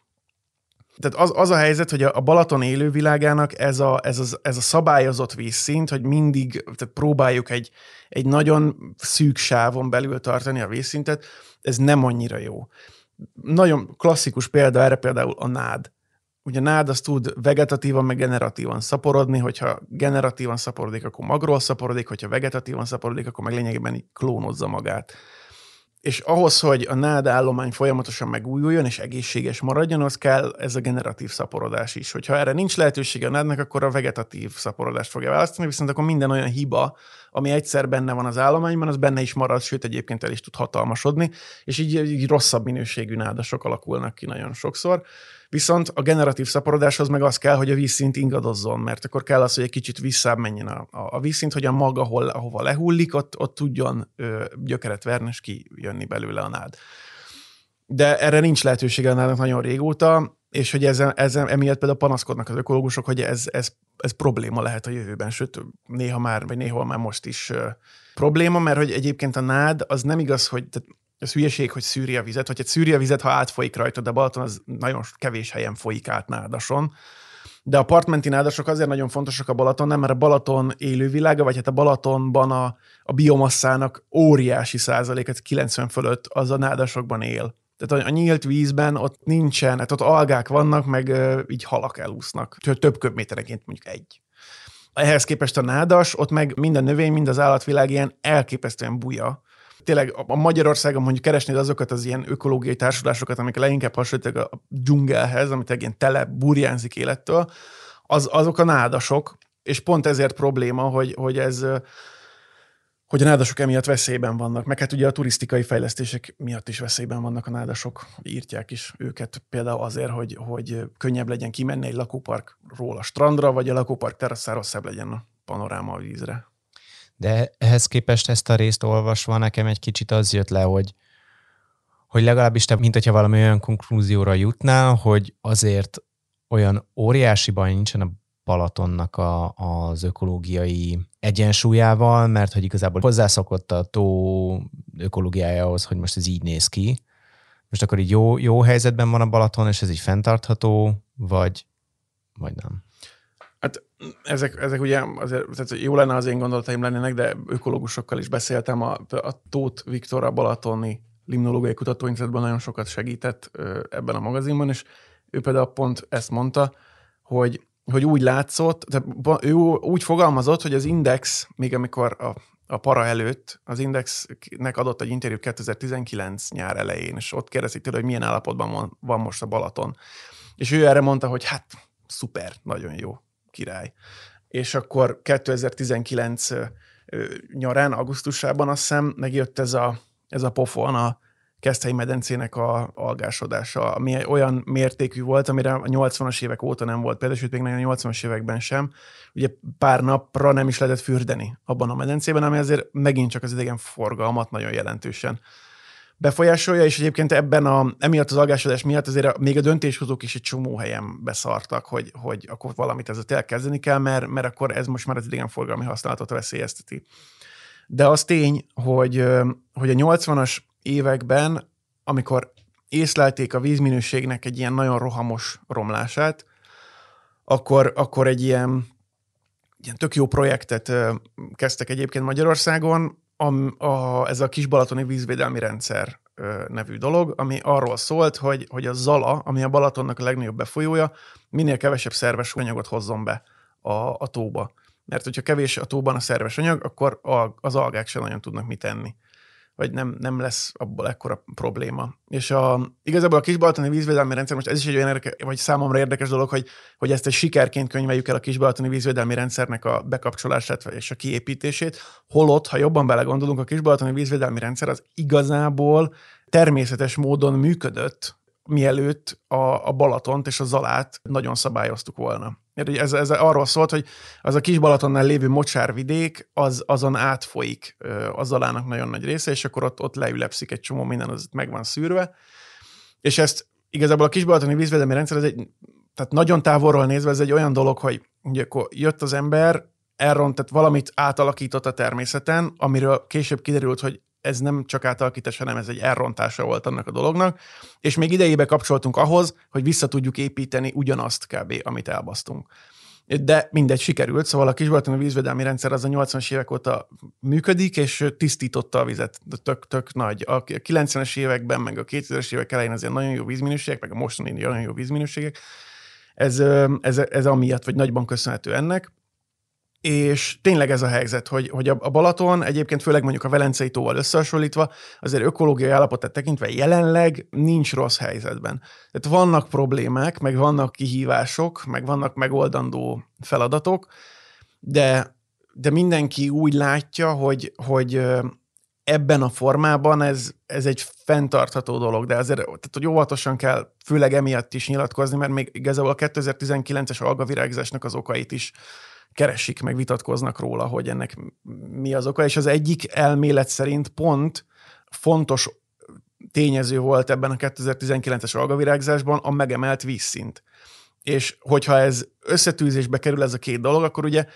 [SPEAKER 1] Tehát az, az a helyzet, hogy a Balaton élővilágának ez a, ez, az, ez a szabályozott vízszint, hogy mindig tehát próbáljuk egy, egy nagyon szűk sávon belül tartani a vízszintet, ez nem annyira jó. Nagyon klasszikus példa erre például a nád ugye nád az tud vegetatívan, meg generatívan szaporodni, hogyha generatívan szaporodik, akkor magról szaporodik, hogyha vegetatívan szaporodik, akkor meg lényegében klónozza magát. És ahhoz, hogy a nád állomány folyamatosan megújuljon és egészséges maradjon, az kell ez a generatív szaporodás is. Hogyha erre nincs lehetősége a nádnak, akkor a vegetatív szaporodást fogja választani, viszont akkor minden olyan hiba, ami egyszer benne van az állományban, az benne is marad, sőt egyébként el is tud hatalmasodni, és így, így rosszabb minőségű nádasok alakulnak ki nagyon sokszor. Viszont a generatív szaporodáshoz meg az kell, hogy a vízszint ingadozzon, mert akkor kell az, hogy egy kicsit visszább menjen a, a, vízszint, hogy a maga, ahol, ahova lehullik, ott, ott tudjon ö, gyökeret verni, és kijönni belőle a nád. De erre nincs lehetősége a nádnak nagyon régóta, és hogy ezen, ezen, emiatt például panaszkodnak az ökológusok, hogy ez, ez, ez probléma lehet a jövőben, sőt, néha már, vagy néhol már most is ö, probléma, mert hogy egyébként a nád az nem igaz, hogy tehát ez hülyeség, hogy szűri a vizet, hogy egy szűri a vizet, ha átfolyik rajta, de Balaton az nagyon kevés helyen folyik át nádason. De a partmenti nádasok azért nagyon fontosak a Balaton, mert a Balaton élővilága, vagy hát a Balatonban a, a biomasszának óriási százaléket, 90 fölött az a nádasokban él. Tehát a, a nyílt vízben ott nincsen, hát ott algák vannak, meg így halak elúsznak. Több köbméterenként mondjuk egy. Ehhez képest a nádas, ott meg minden növény, mind az állatvilág ilyen elképesztően buja tényleg a Magyarországon mondjuk keresnéd azokat az ilyen ökológiai társulásokat, amik leginkább hasonlítanak a dzsungelhez, amit egy ilyen tele burjánzik élettől, az, azok a nádasok, és pont ezért probléma, hogy, hogy ez hogy a nádasok emiatt veszélyben vannak, meg hát ugye a turisztikai fejlesztések miatt is veszélyben vannak a nádasok. Írtják is őket például azért, hogy, hogy könnyebb legyen kimenni egy lakóparkról a strandra, vagy a lakópark teraszáról szebb legyen a panoráma a vízre.
[SPEAKER 2] De ehhez képest ezt a részt olvasva nekem egy kicsit az jött le, hogy, hogy legalábbis te, mint hogyha valami olyan konklúzióra jutnál, hogy azért olyan óriási baj nincsen a Balatonnak a, az ökológiai egyensúlyával, mert hogy igazából hozzászokott a tó ökológiájához, hogy most ez így néz ki. Most akkor így jó, jó helyzetben van a Balaton, és ez így fenntartható, vagy, vagy nem?
[SPEAKER 1] Ezek, ezek ugye azért, tehát jó lenne az én gondolataim lennének, de ökológusokkal is beszéltem. A, a Tóth Viktor a Balatoni Limnológiai Kutatóintézetben nagyon sokat segített ebben a magazinban, és ő például pont ezt mondta, hogy, hogy úgy látszott, tehát ő úgy fogalmazott, hogy az Index, még amikor a, a para előtt, az Indexnek adott egy interjút 2019 nyár elején, és ott kérdezik tőle, hogy milyen állapotban van most a Balaton. És ő erre mondta, hogy hát szuper, nagyon jó király. És akkor 2019 nyarán, augusztusában azt hiszem megjött ez a, ez a pofon a Keszthelyi medencének a algásodása, ami olyan mértékű volt, amire a 80-as évek óta nem volt, például sőt még a 80-as években sem. Ugye pár napra nem is lehetett fürdeni abban a medencében, ami azért megint csak az idegen forgalmat nagyon jelentősen befolyásolja, és egyébként ebben a, emiatt az algásodás miatt azért még a döntéshozók is egy csomó helyen beszartak, hogy, hogy akkor valamit ezzel tényleg kezdeni kell, mert, mert akkor ez most már az idegenforgalmi használatot veszélyezteti. De az tény, hogy, hogy a 80-as években, amikor észlelték a vízminőségnek egy ilyen nagyon rohamos romlását, akkor, akkor egy ilyen ilyen tök jó projektet kezdtek egyébként Magyarországon, a, a, ez a kis balatoni vízvédelmi rendszer nevű dolog, ami arról szólt, hogy, hogy a Zala, ami a Balatonnak a legnagyobb befolyója, minél kevesebb szerves anyagot hozzon be a, a tóba. Mert hogyha kevés a tóban a szerves anyag, akkor az algák sem nagyon tudnak mit tenni vagy nem, nem lesz abból ekkora probléma. És a, igazából a kisbalatoni vízvédelmi rendszer, most ez is egy olyan érdekes, vagy számomra érdekes dolog, hogy, hogy ezt egy sikerként könyveljük el a kisbalatoni vízvédelmi rendszernek a bekapcsolását és a kiépítését, holott, ha jobban belegondolunk, a kisbalatoni vízvédelmi rendszer az igazából természetes módon működött, mielőtt a, a Balatont és a Zalát nagyon szabályoztuk volna. Ez, ez arról szólt, hogy az a kis Balatonnál lévő mocsárvidék, az, azon átfolyik a Zalának nagyon nagy része, és akkor ott, ott leülepszik egy csomó minden, az meg van szűrve. És ezt igazából a kis Balatoni vízvédelmi rendszer, ez egy, tehát nagyon távolról nézve, ez egy olyan dolog, hogy ugye akkor jött az ember, elront, tehát valamit átalakított a természeten, amiről később kiderült, hogy ez nem csak átalakítás, hanem ez egy elrontása volt annak a dolognak, és még idejébe kapcsoltunk ahhoz, hogy vissza tudjuk építeni ugyanazt kb., amit elbasztunk. De mindegy, sikerült, szóval a kisbalatoni vízvédelmi rendszer az a 80-as évek óta működik, és tisztította a vizet, tök, tök nagy. A 90-es években, meg a 2000-es évek elején azért nagyon jó vízminőségek, meg a mostani nagyon jó vízminőségek. Ez, ez, ez amiatt, vagy nagyban köszönhető ennek. És tényleg ez a helyzet, hogy, hogy a Balaton egyébként főleg mondjuk a Velencei tóval összehasonlítva azért ökológiai állapotát tekintve jelenleg nincs rossz helyzetben. Tehát vannak problémák, meg vannak kihívások, meg vannak megoldandó feladatok, de, de mindenki úgy látja, hogy, hogy ebben a formában ez, ez egy fenntartható dolog, de azért tehát, hogy óvatosan kell főleg emiatt is nyilatkozni, mert még igazából a 2019-es algavirágzásnak az okait is keresik, meg vitatkoznak róla, hogy ennek mi az oka, és az egyik elmélet szerint pont fontos tényező volt ebben a 2019-es algavirágzásban a megemelt vízszint. És hogyha ez összetűzésbe kerül ez a két dolog, akkor ugye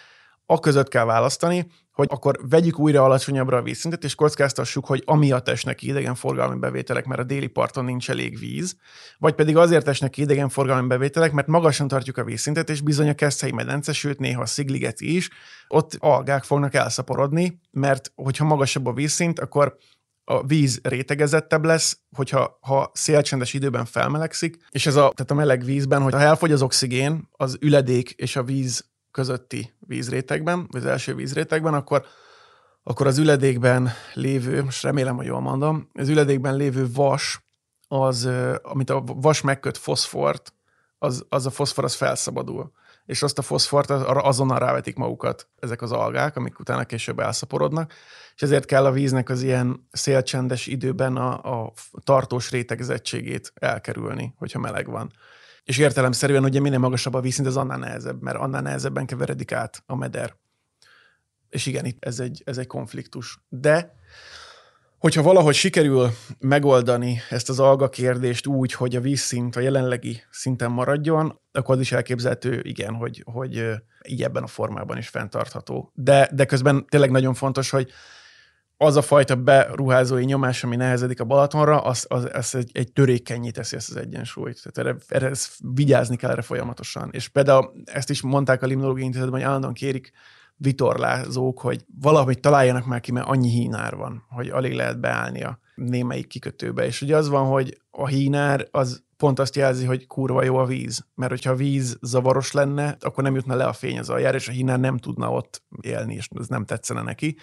[SPEAKER 1] a között kell választani, hogy akkor vegyük újra alacsonyabbra a vízszintet, és kockáztassuk, hogy amiatt esnek ki idegenforgalmi bevételek, mert a déli parton nincs elég víz, vagy pedig azért esnek ki idegenforgalmi bevételek, mert magasan tartjuk a vízszintet, és bizony a Keszthelyi medence, sőt néha a Szigliget is, ott algák fognak elszaporodni, mert hogyha magasabb a vízszint, akkor a víz rétegezettebb lesz, hogyha ha szélcsendes időben felmelegszik, és ez a, tehát a meleg vízben, hogy ha elfogy az oxigén, az üledék és a víz közötti vízrétegben, vagy az első vízrétegben, akkor, akkor az üledékben lévő, most remélem, hogy jól mondom, az üledékben lévő vas, az, amit a vas megköt foszfort, az, az a foszfor az felszabadul. És azt a foszfort arra azonnal rávetik magukat ezek az algák, amik utána később elszaporodnak, és ezért kell a víznek az ilyen szélcsendes időben a, a tartós rétegezettségét elkerülni, hogyha meleg van. És értelemszerűen ugye minél magasabb a vízszint, az annál nehezebb, mert annál nehezebben keveredik át a meder. És igen, itt ez egy, ez egy konfliktus. De hogyha valahogy sikerül megoldani ezt az alga kérdést úgy, hogy a vízszint a jelenlegi szinten maradjon, akkor az is elképzelhető, igen, hogy, hogy így ebben a formában is fenntartható. De, de közben tényleg nagyon fontos, hogy az a fajta beruházói nyomás, ami nehezedik a Balatonra, az, az, az egy, egy törékenyé teszi ezt az egyensúlyt. Tehát erre, erre ezt vigyázni kell erre folyamatosan. És például ezt is mondták a Limnológiai Intézetben, hogy állandóan kérik vitorlázók, hogy valamit találjanak már ki, mert annyi hínár van, hogy alig lehet beállni a némelyik kikötőbe. És ugye az van, hogy a hínár az pont azt jelzi, hogy kurva jó a víz. Mert hogyha a víz zavaros lenne, akkor nem jutna le a fény az aljára, és a hínár nem tudna ott élni, és ez nem tetszene neki.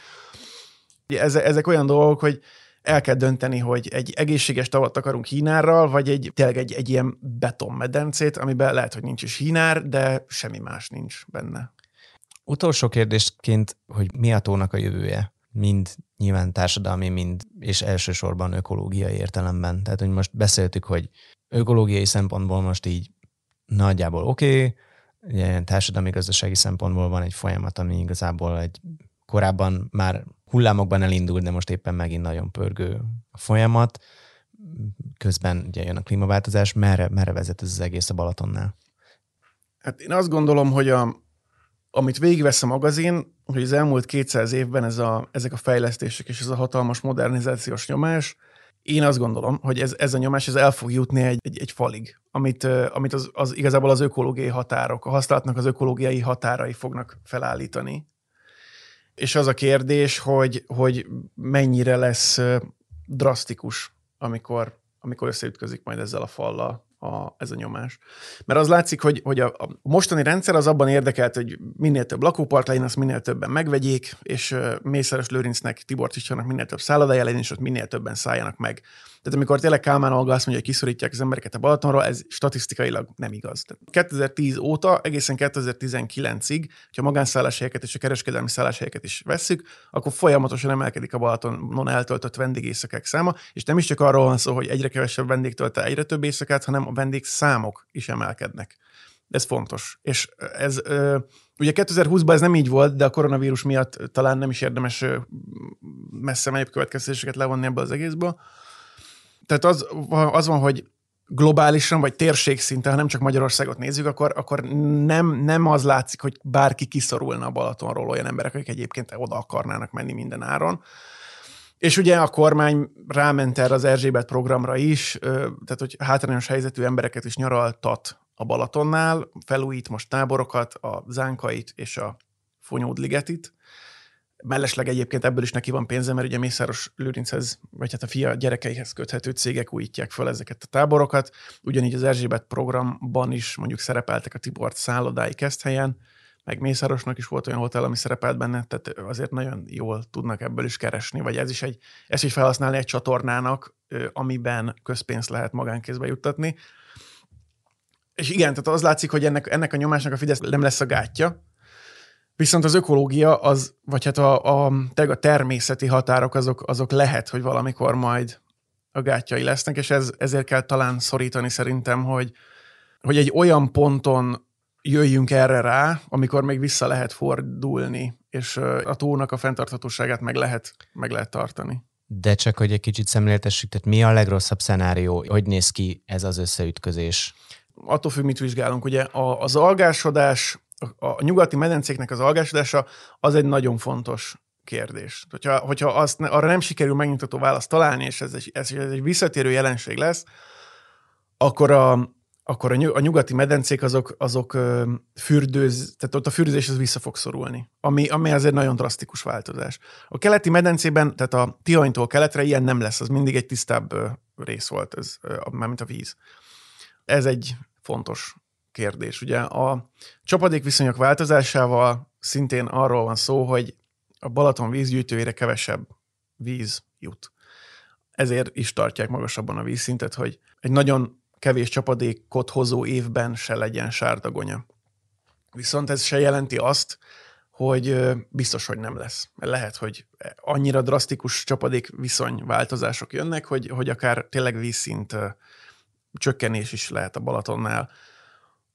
[SPEAKER 1] Ezek olyan dolgok, hogy el kell dönteni, hogy egy egészséges tavat akarunk hínárral, vagy egy tényleg egy, egy ilyen betonmedencét, amiben lehet, hogy nincs is hínár, de semmi más nincs benne.
[SPEAKER 2] Utolsó kérdésként, hogy mi a tónak a jövője? Mind nyilván társadalmi, mind és elsősorban ökológiai értelemben. Tehát, hogy most beszéltük, hogy ökológiai szempontból most így nagyjából oké, okay, társadalmi gazdasági szempontból van egy folyamat, ami igazából egy korábban már hullámokban elindult, de most éppen megint nagyon pörgő a folyamat. Közben ugye jön a klímaváltozás. Merre, merre vezet ez az egész a Balatonnál?
[SPEAKER 1] Hát én azt gondolom, hogy a, amit végigvesz a magazin, hogy az elmúlt 200 évben ez a, ezek a fejlesztések és ez a hatalmas modernizációs nyomás én azt gondolom, hogy ez, ez a nyomás ez el fog jutni egy, egy, egy falig, amit, amit az, az igazából az ökológiai határok, a használatnak az ökológiai határai fognak felállítani. És az a kérdés, hogy, hogy mennyire lesz drasztikus, amikor, amikor összeütközik majd ezzel a fallal a, ez a nyomás. Mert az látszik, hogy, hogy a, a mostani rendszer az abban érdekelt, hogy minél több lakópark legyen, azt minél többen megvegyék, és uh, Mészáros Lőrincnek, Tibor Csicsának minél több szállodája legyen, és ott minél többen szálljanak meg. Tehát amikor tényleg Kálmán Olga azt mondja, hogy kiszorítják az embereket a Balatonról, ez statisztikailag nem igaz. Tehát 2010 óta, egészen 2019-ig, ha magánszálláshelyeket és a kereskedelmi szálláshelyeket is vesszük, akkor folyamatosan emelkedik a Balatonon eltöltött vendégészakák száma, és nem is csak arról van szó, hogy egyre kevesebb vendég tölte egyre több éjszakát, hanem a vendégszámok is emelkednek. Ez fontos. És ez ugye 2020-ban ez nem így volt, de a koronavírus miatt talán nem is érdemes messze menőbb következtetéseket levonni ebből az egészből tehát az, az van, hogy globálisan, vagy térség szinten, ha nem csak Magyarországot nézzük, akkor, akkor nem, nem az látszik, hogy bárki kiszorulna a Balatonról olyan emberek, akik egyébként oda akarnának menni minden áron. És ugye a kormány ráment erre az Erzsébet programra is, tehát hogy hátrányos helyzetű embereket is nyaraltat a Balatonnál, felújít most táborokat, a Zánkait és a Fonyódligetit, Mellesleg egyébként ebből is neki van pénze, mert ugye Mészáros Lőrinchez, vagy hát a fia gyerekeihez köthető cégek újítják fel ezeket a táborokat. Ugyanígy az Erzsébet programban is mondjuk szerepeltek a Tibort szállodái Keszthelyen, meg Mészárosnak is volt olyan hotel, ami szerepelt benne, tehát azért nagyon jól tudnak ebből is keresni, vagy ez is egy, ezt is felhasználni egy csatornának, amiben közpénzt lehet magánkézbe juttatni. És igen, tehát az látszik, hogy ennek, ennek a nyomásnak a Fidesz nem lesz a gátja, Viszont az ökológia, az, vagy hát a, a, a természeti határok, azok, azok lehet, hogy valamikor majd a gátjai lesznek, és ez, ezért kell talán szorítani szerintem, hogy, hogy egy olyan ponton jöjjünk erre rá, amikor még vissza lehet fordulni, és a tónak a fenntarthatóságát meg lehet, meg lehet tartani.
[SPEAKER 2] De csak, hogy egy kicsit szemléltessük, tehát mi a legrosszabb szenárió, hogy néz ki ez az összeütközés?
[SPEAKER 1] Attól függ, mit vizsgálunk. Ugye az algásodás a, nyugati medencéknek az algásodása az egy nagyon fontos kérdés. Hogyha, hogyha azt, arra nem sikerül megnyugtató választ találni, és ez egy, ez egy visszatérő jelenség lesz, akkor a, akkor a nyugati medencék azok, azok fürdőz, tehát ott a fürdőzés az vissza fog szorulni, ami, ami azért nagyon drasztikus változás. A keleti medencében, tehát a Tihanytól keletre ilyen nem lesz, az mindig egy tisztább rész volt, ez, mármint a víz. Ez egy fontos kérdés. Ugye a csapadékviszonyok változásával szintén arról van szó, hogy a Balaton vízgyűjtőjére kevesebb víz jut. Ezért is tartják magasabban a vízszintet, hogy egy nagyon kevés csapadékot hozó évben se legyen sárdagonya. Viszont ez se jelenti azt, hogy biztos, hogy nem lesz. Lehet, hogy annyira drasztikus csapadék viszony változások jönnek, hogy, hogy akár tényleg vízszint csökkenés is lehet a Balatonnál.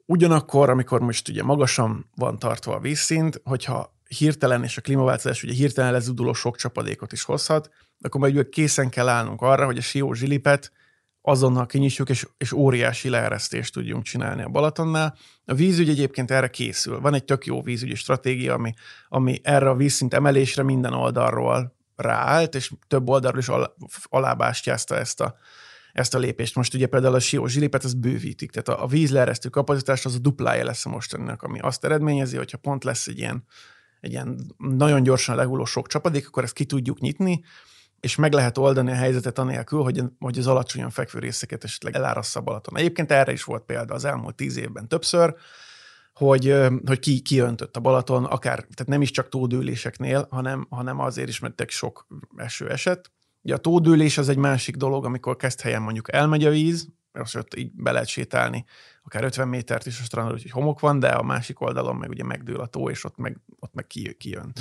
[SPEAKER 1] Ugyanakkor, amikor most ugye magasan van tartva a vízszint, hogyha hirtelen, és a klímaváltozás ugye hirtelen lezuduló sok csapadékot is hozhat, akkor majd készen kell állnunk arra, hogy a Sió zsilipet azonnal kinyissuk, és, és óriási leeresztést tudjunk csinálni a Balatonnál. A vízügy egyébként erre készül. Van egy tök jó vízügyi stratégia, ami, ami erre a vízszint emelésre minden oldalról ráállt, és több oldalról is al, alábástyázta ezt a, ezt a lépést. Most ugye például a Sió zsilipet, az bővítik, tehát a, a vízleeresztő kapacitás az a duplája lesz a mostaninak, ami azt eredményezi, hogyha pont lesz egy ilyen, egy ilyen nagyon gyorsan lehulló sok csapadék, akkor ezt ki tudjuk nyitni, és meg lehet oldani a helyzetet anélkül, hogy, hogy az alacsonyan fekvő részeket esetleg elárassza Balaton. Egyébként erre is volt példa az elmúlt tíz évben többször, hogy, hogy ki, kiöntött a Balaton, akár, tehát nem is csak tódőléseknél, hanem, hanem azért is, mert sok eső esett, Ugye a tódőlés az egy másik dolog, amikor kezd helyen mondjuk elmegy a víz, és ott így be lehet sétálni, akár 50 métert is a strandon, hogy homok van, de a másik oldalon meg ugye megdől a tó, és ott meg, ott meg kijön.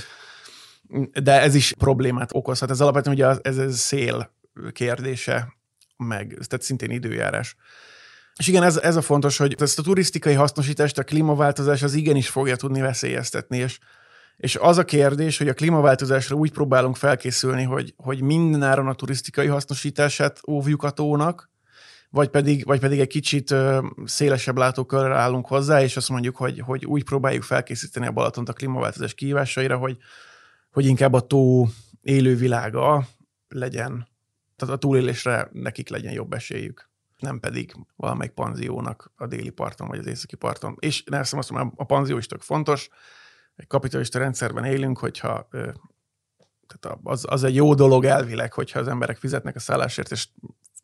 [SPEAKER 1] De ez is problémát okozhat. Ez alapvetően ugye ez, ez szél kérdése, meg tehát szintén időjárás. És igen, ez, ez a fontos, hogy ezt a turisztikai hasznosítást a klímaváltozás az igenis fogja tudni veszélyeztetni, és és az a kérdés, hogy a klímaváltozásra úgy próbálunk felkészülni, hogy, hogy mindenáron a turisztikai hasznosítását óvjuk a tónak, vagy pedig, vagy pedig egy kicsit szélesebb látókörre állunk hozzá, és azt mondjuk, hogy, hogy úgy próbáljuk felkészíteni a Balatont a klímaváltozás kihívásaira, hogy, hogy inkább a tó élővilága legyen tehát a túlélésre nekik legyen jobb esélyük nem pedig valamelyik panziónak a déli parton vagy az északi parton. És nem azt mondom, a panzió is tök fontos, egy kapitalista rendszerben élünk, hogyha tehát az, az egy jó dolog elvileg, hogyha az emberek fizetnek a szállásért, és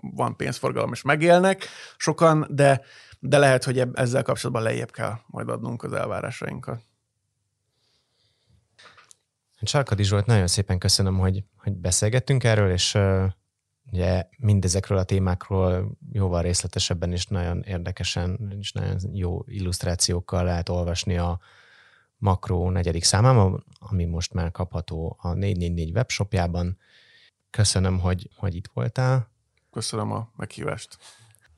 [SPEAKER 1] van pénzforgalom, és megélnek sokan, de, de lehet, hogy ezzel kapcsolatban lejjebb kell majd adnunk az elvárásainkat.
[SPEAKER 2] Csarkadi Zsolt, nagyon szépen köszönöm, hogy, hogy beszélgettünk erről, és uh, ugye mindezekről a témákról jóval részletesebben és nagyon érdekesen és nagyon jó illusztrációkkal lehet olvasni a Makro negyedik számában, ami most már kapható a 444 webshopjában. Köszönöm, hogy, hogy itt voltál.
[SPEAKER 1] Köszönöm a meghívást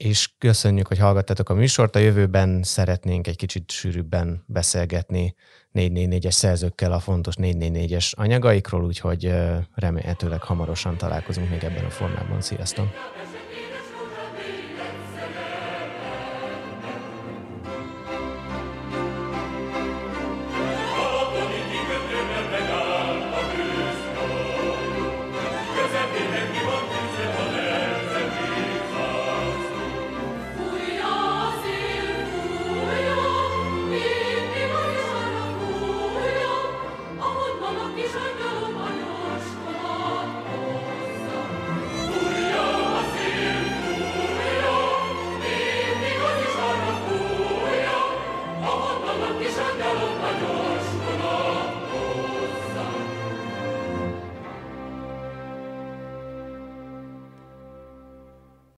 [SPEAKER 2] és köszönjük, hogy hallgattatok a műsort. A jövőben szeretnénk egy kicsit sűrűbben beszélgetni 444-es szerzőkkel a fontos 444-es anyagaikról, úgyhogy remélhetőleg hamarosan találkozunk még ebben a formában. Sziasztok!